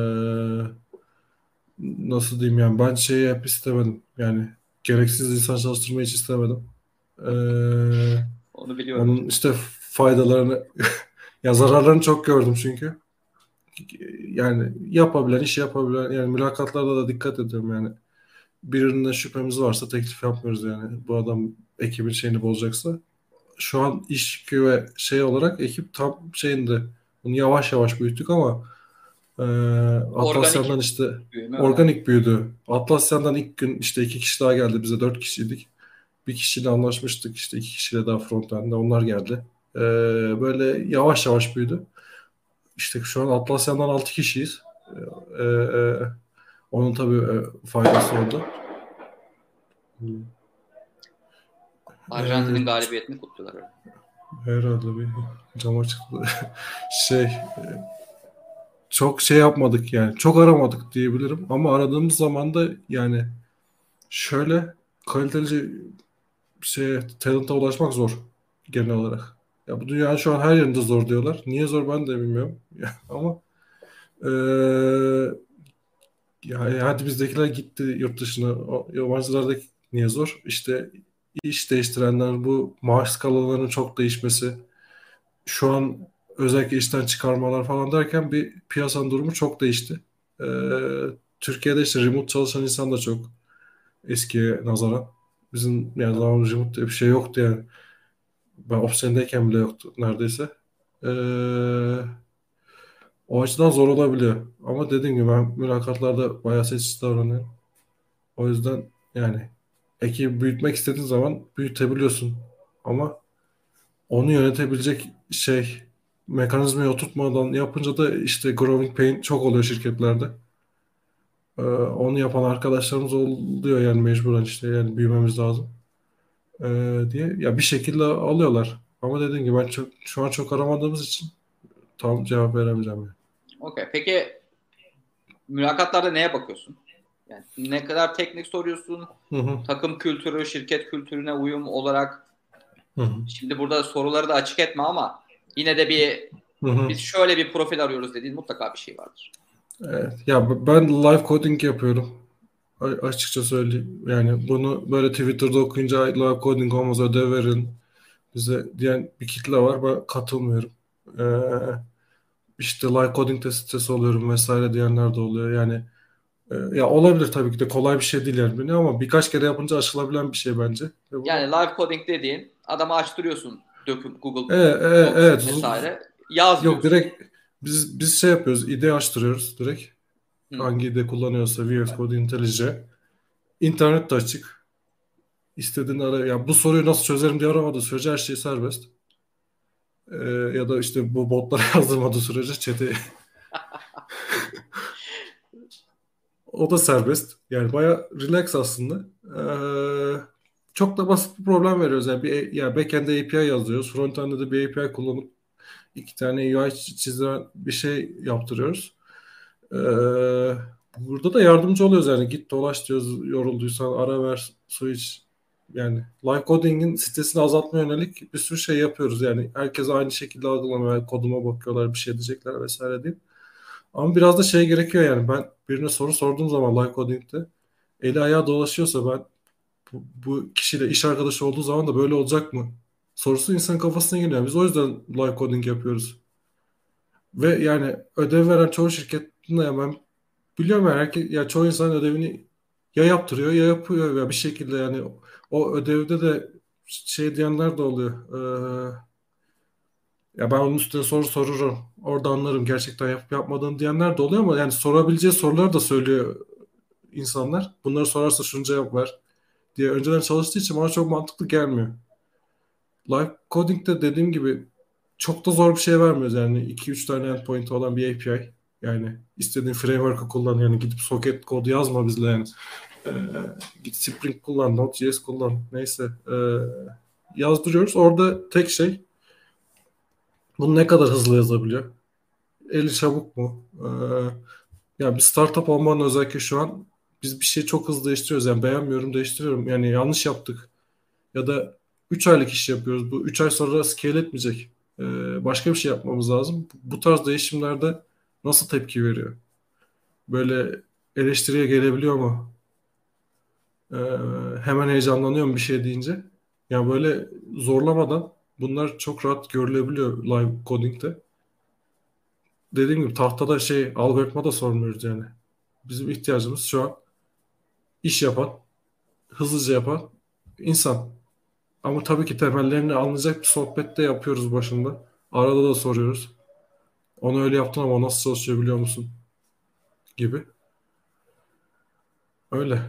nasıl diyeyim yani ben şeyi hep istemedim. Yani gereksiz insan çalıştırmayı hiç istemedim. E, Onu biliyorum. Onun işte faydalarını ya zararlarını çok gördüm çünkü. Yani yapabilen, iş yapabilen yani mülakatlarda da dikkat ediyorum yani. Birinde şüphemiz varsa teklif yapmıyoruz yani. Bu adam ekibin şeyini bozacaksa şu an iş ve şey olarak ekip tam şeyinde bunu yavaş yavaş büyüttük ama e, Atlasya'dan işte büyüme organik var. büyüdü. Atlasya'dan ilk gün işte iki kişi daha geldi. Bize dört kişiydik. Bir kişiyle anlaşmıştık. işte iki kişiyle daha frontend'de onlar geldi. E, böyle yavaş yavaş büyüdü. İşte şu an Atlasya'dan altı kişiyiz. E, e, onun tabii e, faydası oldu. Arjantin'in galibiyetini kutluyorlar Herhalde bir cama çıktı. şey çok şey yapmadık yani. Çok aramadık diyebilirim. Ama aradığımız zaman da yani şöyle kaliteli şey talent'a ulaşmak zor genel olarak. Ya bu dünyanın şu an her yerinde zor diyorlar. Niye zor ben de bilmiyorum. Ama ee, ya hadi bizdekiler gitti yurt dışına. Yabancılardaki niye zor? İşte iş değiştirenler bu maaş skalalarının çok değişmesi. Şu an özellikle işten çıkarmalar falan derken bir piyasanın durumu çok değişti. Ee, Türkiye'de işte remote çalışan insan da çok eskiye nazaran. Bizim yani zaman remote diye bir şey yoktu yani. Ben opsiyondayken bile yoktu neredeyse. Ee, o açıdan zor olabiliyor. Ama dediğim gibi ben mülakatlarda bayağı sessiz davranıyorum. O yüzden yani ekibi büyütmek istediğin zaman büyütebiliyorsun. Ama onu yönetebilecek şey mekanizmayı oturtmadan yapınca da işte growing pain çok oluyor şirketlerde. Ee, onu yapan arkadaşlarımız oluyor yani mecburen işte yani büyümemiz lazım ee, diye ya bir şekilde alıyorlar. Ama dediğim gibi ben çok, şu an çok aramadığımız için tam cevap veremeyeceğim. Yani. Okey. Peki mülakatlarda neye bakıyorsun? Yani ne kadar teknik soruyorsun? Hı hı. Takım kültürü, şirket kültürüne uyum olarak. Hı hı. Şimdi burada soruları da açık etme ama yine de bir hı hı. biz şöyle bir profil arıyoruz dediğin mutlaka bir şey vardır. Evet. Ya ben live coding yapıyorum. A- açıkça söyleyeyim. Yani bunu böyle Twitter'da okuyunca live coding olmaz ödev verin bize diyen bir kitle var. Ben katılmıyorum. Ee, işte live coding de stresi oluyorum vesaire diyenler de oluyor. Yani e, ya olabilir tabii ki de kolay bir şey değil yani ama birkaç kere yapınca aşılabilen bir şey bence. Bu... Yani live coding dediğin adamı açtırıyorsun döküm Google evet, evet, evet. vesaire. Yaz Yok direkt biz biz şey yapıyoruz. IDE açtırıyoruz direkt. Hı. Hangi IDE kullanıyorsa VS Code, IntelliJ. İnternet de açık. İstediğin ara ya bu soruyu nasıl çözerim diye aramadığı sürece her şey serbest. Ee, ya da işte bu botlara yazdırmadığı sürece chat'e o da serbest. Yani baya relax aslında. Ee, çok da basit bir problem veriyoruz. Yani bir ya backend'e API yazıyoruz. Frontend'de de bir API kullanıp iki tane UI çizilen bir şey yaptırıyoruz. Ee, burada da yardımcı oluyoruz yani git dolaş diyoruz yorulduysan ara ver su iç yani live coding'in sitesini azaltma yönelik bir sürü şey yapıyoruz. Yani herkes aynı şekilde algılamıyor. Koduma bakıyorlar bir şey diyecekler vesaire değil. Ama biraz da şey gerekiyor yani ben birine soru sorduğum zaman live coding'de eli ayağı dolaşıyorsa ben bu, bu kişiyle iş arkadaşı olduğu zaman da böyle olacak mı? Sorusu insan kafasına geliyor. Biz o yüzden live coding yapıyoruz. Ve yani ödev veren çoğu şirketinde ya ben biliyorum yani herkes, ya çoğu insan ödevini ya yaptırıyor ya yapıyor ya bir şekilde yani o ödevde de şey diyenler de oluyor. Ee, ya ben onun üstüne soru sorurum. Orada anlarım gerçekten yapıp yapmadığını diyenler de oluyor ama yani sorabileceği sorular da söylüyor insanlar. Bunları sorarsa şunu cevap ver diye önceden çalıştığı için bana çok mantıklı gelmiyor. Live coding'de dediğim gibi çok da zor bir şey vermiyoruz yani 2-3 tane endpoint olan bir API. Yani istediğin framework'ı kullan yani gidip socket kod yazma bizle yani. Ee, git Spring kullan, Node.js kullan neyse. Ee, yazdırıyoruz. Orada tek şey bunu ne kadar hızlı yazabiliyor? Eli çabuk mu? Ee, yani bir startup olmanın özellikle şu an biz bir şey çok hızlı değiştiriyoruz. Yani beğenmiyorum değiştiriyorum. Yani yanlış yaptık. Ya da 3 aylık iş yapıyoruz. Bu 3 ay sonra scale etmeyecek. Ee, başka bir şey yapmamız lazım. Bu tarz değişimlerde nasıl tepki veriyor? Böyle eleştiriye gelebiliyor mu? Ee, hemen heyecanlanıyor mu bir şey deyince? Yani böyle zorlamadan bunlar çok rahat görülebiliyor live coding'de. Dediğim gibi tahtada şey algoritma da sormuyoruz yani. Bizim ihtiyacımız şu an iş yapan, hızlıca yapan insan. Ama tabii ki temellerini anlayacak bir sohbette yapıyoruz başında. Arada da soruyoruz. Onu öyle yaptın ama nasıl çalışıyor biliyor musun? Gibi. Öyle.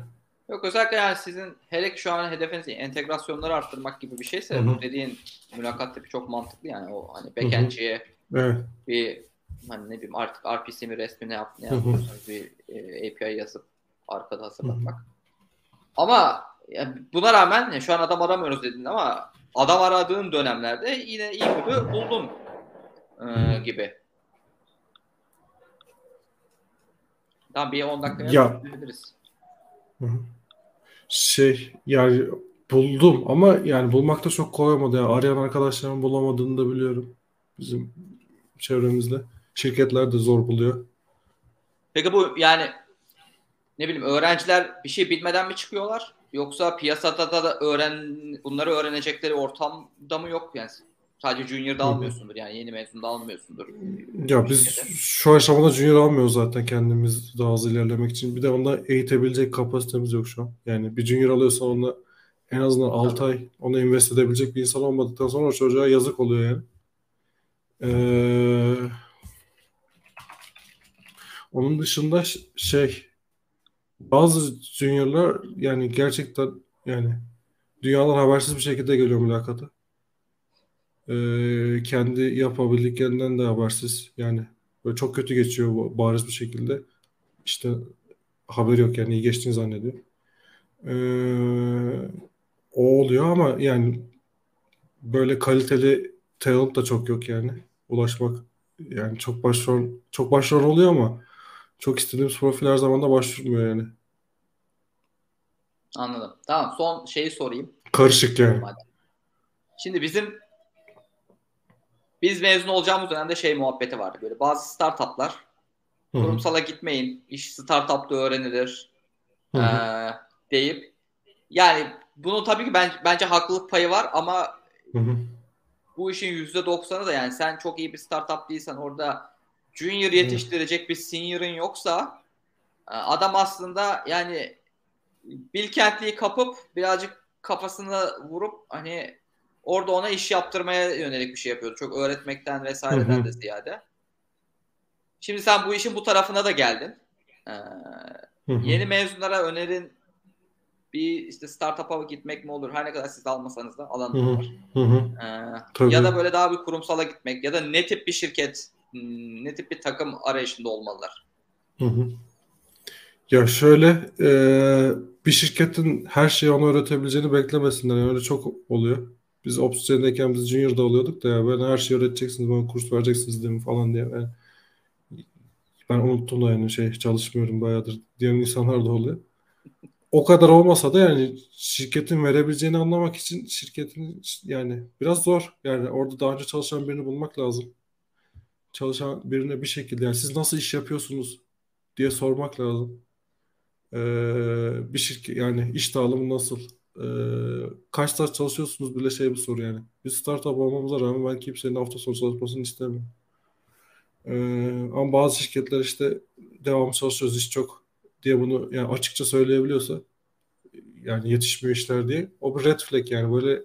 Yok özellikle yani sizin hele ki şu an hedefiniz entegrasyonları arttırmak gibi bir şeyse Hı-hı. bu dediğin mülakat tipi çok mantıklı yani o hani backend'ciye evet. bir hani ne bileyim artık RPC mi resmi ne, yap, ne yapıyorsanız bir e, API yazıp arkada hazırlatmak. Hı-hı. Ama yani buna rağmen şu an adam aramıyoruz dedin ama adam aradığın dönemlerde yine iyi gibi buldun e, gibi. Tamam bir 10 dakika ya. Şey yani buldum ama yani bulmakta çok kolay olmadı. Yani arayan arkadaşlarımın bulamadığını da biliyorum. Bizim çevremizde. Şirketler de zor buluyor. Peki bu yani ne bileyim öğrenciler bir şey bilmeden mi çıkıyorlar? Yoksa piyasada da öğren bunları öğrenecekleri ortamda mı yok? Yani sadece junior'da almıyorsundur yani yeni mezunda almıyorsundur. Ya biz şu aşamada junior almıyoruz zaten kendimiz daha hızlı ilerlemek için. Bir de onda eğitebilecek kapasitemiz yok şu an. Yani bir junior alıyorsan onunla en azından 6 ay ona invest edebilecek bir insan olmadıktan sonra o çocuğa yazık oluyor yani. Ee, onun dışında şey bazı juniorlar yani gerçekten yani dünyadan habersiz bir şekilde geliyor mülakata. Ee, kendi yapabildiklerinden de habersiz. Yani böyle çok kötü geçiyor bariz bir şekilde. İşte haber yok yani iyi geçtiğini zannediyor. Ee, o oluyor ama yani böyle kaliteli talent da çok yok yani. Ulaşmak yani çok başrol çok başrol oluyor ama çok istediğimiz profil her zaman da başvurmuyor yani. Anladım. Tamam son şeyi sorayım. Karışık yani. Şimdi bizim biz mezun olacağımız dönemde şey muhabbeti vardı. Böyle bazı startuplar kurumsala gitmeyin. iş startupta öğrenilir. Ee, deyip yani bunu tabii ki ben, bence haklılık payı var ama Hı-hı. bu işin %90'ı da yani sen çok iyi bir startup değilsen orada junior yetiştirecek bir senior'ın yoksa e, adam aslında yani Bilkentli'yi kapıp birazcık kafasını vurup hani orada ona iş yaptırmaya yönelik bir şey yapıyordu. Çok öğretmekten vesaireden hı hı. de ziyade. Şimdi sen bu işin bu tarafına da geldin. Ee, hı hı. Yeni mezunlara önerin bir işte startup'a gitmek mi olur? Her ne kadar siz almasanız da alanı var. Hı hı. Ee, ya da böyle daha bir kurumsala gitmek ya da ne tip bir şirket, hmm, ne tip bir takım arayışında olmalılar? Hı hı. Ya şöyle e, bir şirketin her şeyi ona öğretebileceğini beklemesinler. Yani öyle çok oluyor. Biz Opsgen'deyken biz Junior'da oluyorduk da ya ben her şeyi öğreteceksiniz, bana kurs vereceksiniz değil mi falan diye. Ben, ben unuttum da yani şey çalışmıyorum bayağıdır diyen insanlar da oluyor. O kadar olmasa da yani şirketin verebileceğini anlamak için şirketin yani biraz zor. Yani orada daha önce çalışan birini bulmak lazım. Çalışan birine bir şekilde yani siz nasıl iş yapıyorsunuz diye sormak lazım. Ee, bir şirket yani iş dağılımı nasıl? Ee, kaç saat çalışıyorsunuz bile şey bir soru yani. Bir startup olmamıza rağmen ben kimsenin hafta sonu çalışmasını istemiyorum. Ee, ama bazı şirketler işte devam çalışıyoruz iş çok diye bunu yani açıkça söyleyebiliyorsa yani yetişmiyor işler diye o bir red flag yani böyle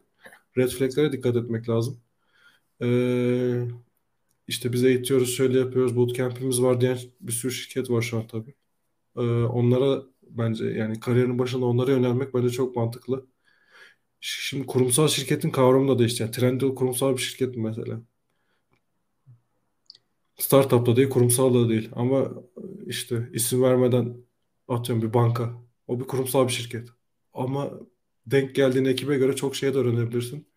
red flaglere dikkat etmek lazım. Ee, işte biz eğitiyoruz şöyle yapıyoruz bootcamp'imiz var diyen bir sürü şirket var şu an tabii. Ee, onlara bence yani kariyerin başında onlara yönelmek bence çok mantıklı. Şimdi kurumsal şirketin kavramı da değişti. Yani Trendyol kurumsal bir şirket mi mesela? Startup da değil, kurumsal da değil. Ama işte isim vermeden atıyorum bir banka. O bir kurumsal bir şirket. Ama denk geldiğin ekibe göre çok şey de öğrenebilirsin.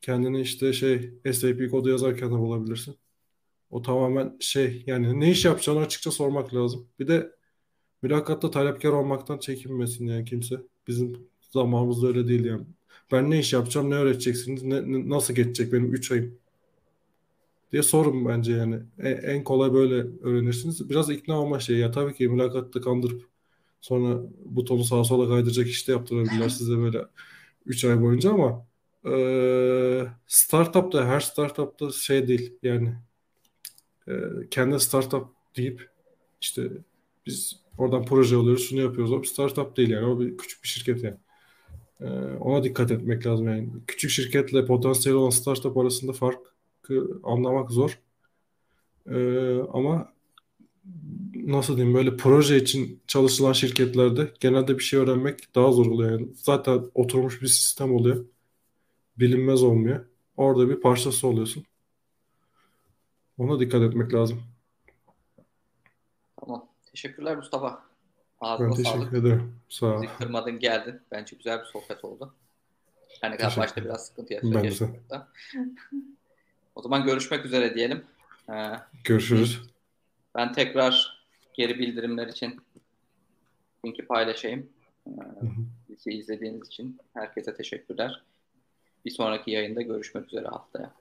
Kendini işte şey SAP kodu yazarken de bulabilirsin. O tamamen şey yani ne iş yapacağını açıkça sormak lazım. Bir de mülakatta talepkar olmaktan çekinmesin yani kimse. Bizim zamanımızda öyle değil yani. Ben ne iş yapacağım, ne öğreteceksiniz, ne, ne, nasıl geçecek benim 3 ayım diye sorun bence yani. En, en kolay böyle öğrenirsiniz. Biraz ikna olma şey ya tabii ki mülakatta kandırıp sonra butonu sağa sola kaydıracak işte yaptırabilirler size böyle 3 ay boyunca ama e, startupta her startupta şey değil yani e, kendi startup deyip işte biz oradan proje alıyoruz şunu yapıyoruz o bir startup değil yani o bir küçük bir şirket yani. E, ona dikkat etmek lazım yani. Küçük şirketle potansiyel olan startup arasında fark anlamak zor. E, ama nasıl diyeyim böyle proje için çalışılan şirketlerde genelde bir şey öğrenmek daha zor oluyor. Yani zaten oturmuş bir sistem oluyor. Bilinmez olmuyor. Orada bir parçası oluyorsun. Ona dikkat etmek lazım. Teşekkürler Mustafa. Ağzına ben teşekkür sağlık. ederim. Sağ ol. Bizi kırmadın geldin. Bence güzel bir sohbet oldu. Yani kadar başta biraz sıkıntı yaşadık. o zaman görüşmek üzere diyelim. Ee, Görüşürüz. Ben tekrar geri bildirimler için linki paylaşayım. Ee, Bizi izlediğiniz için herkese teşekkürler. Bir sonraki yayında görüşmek üzere haftaya.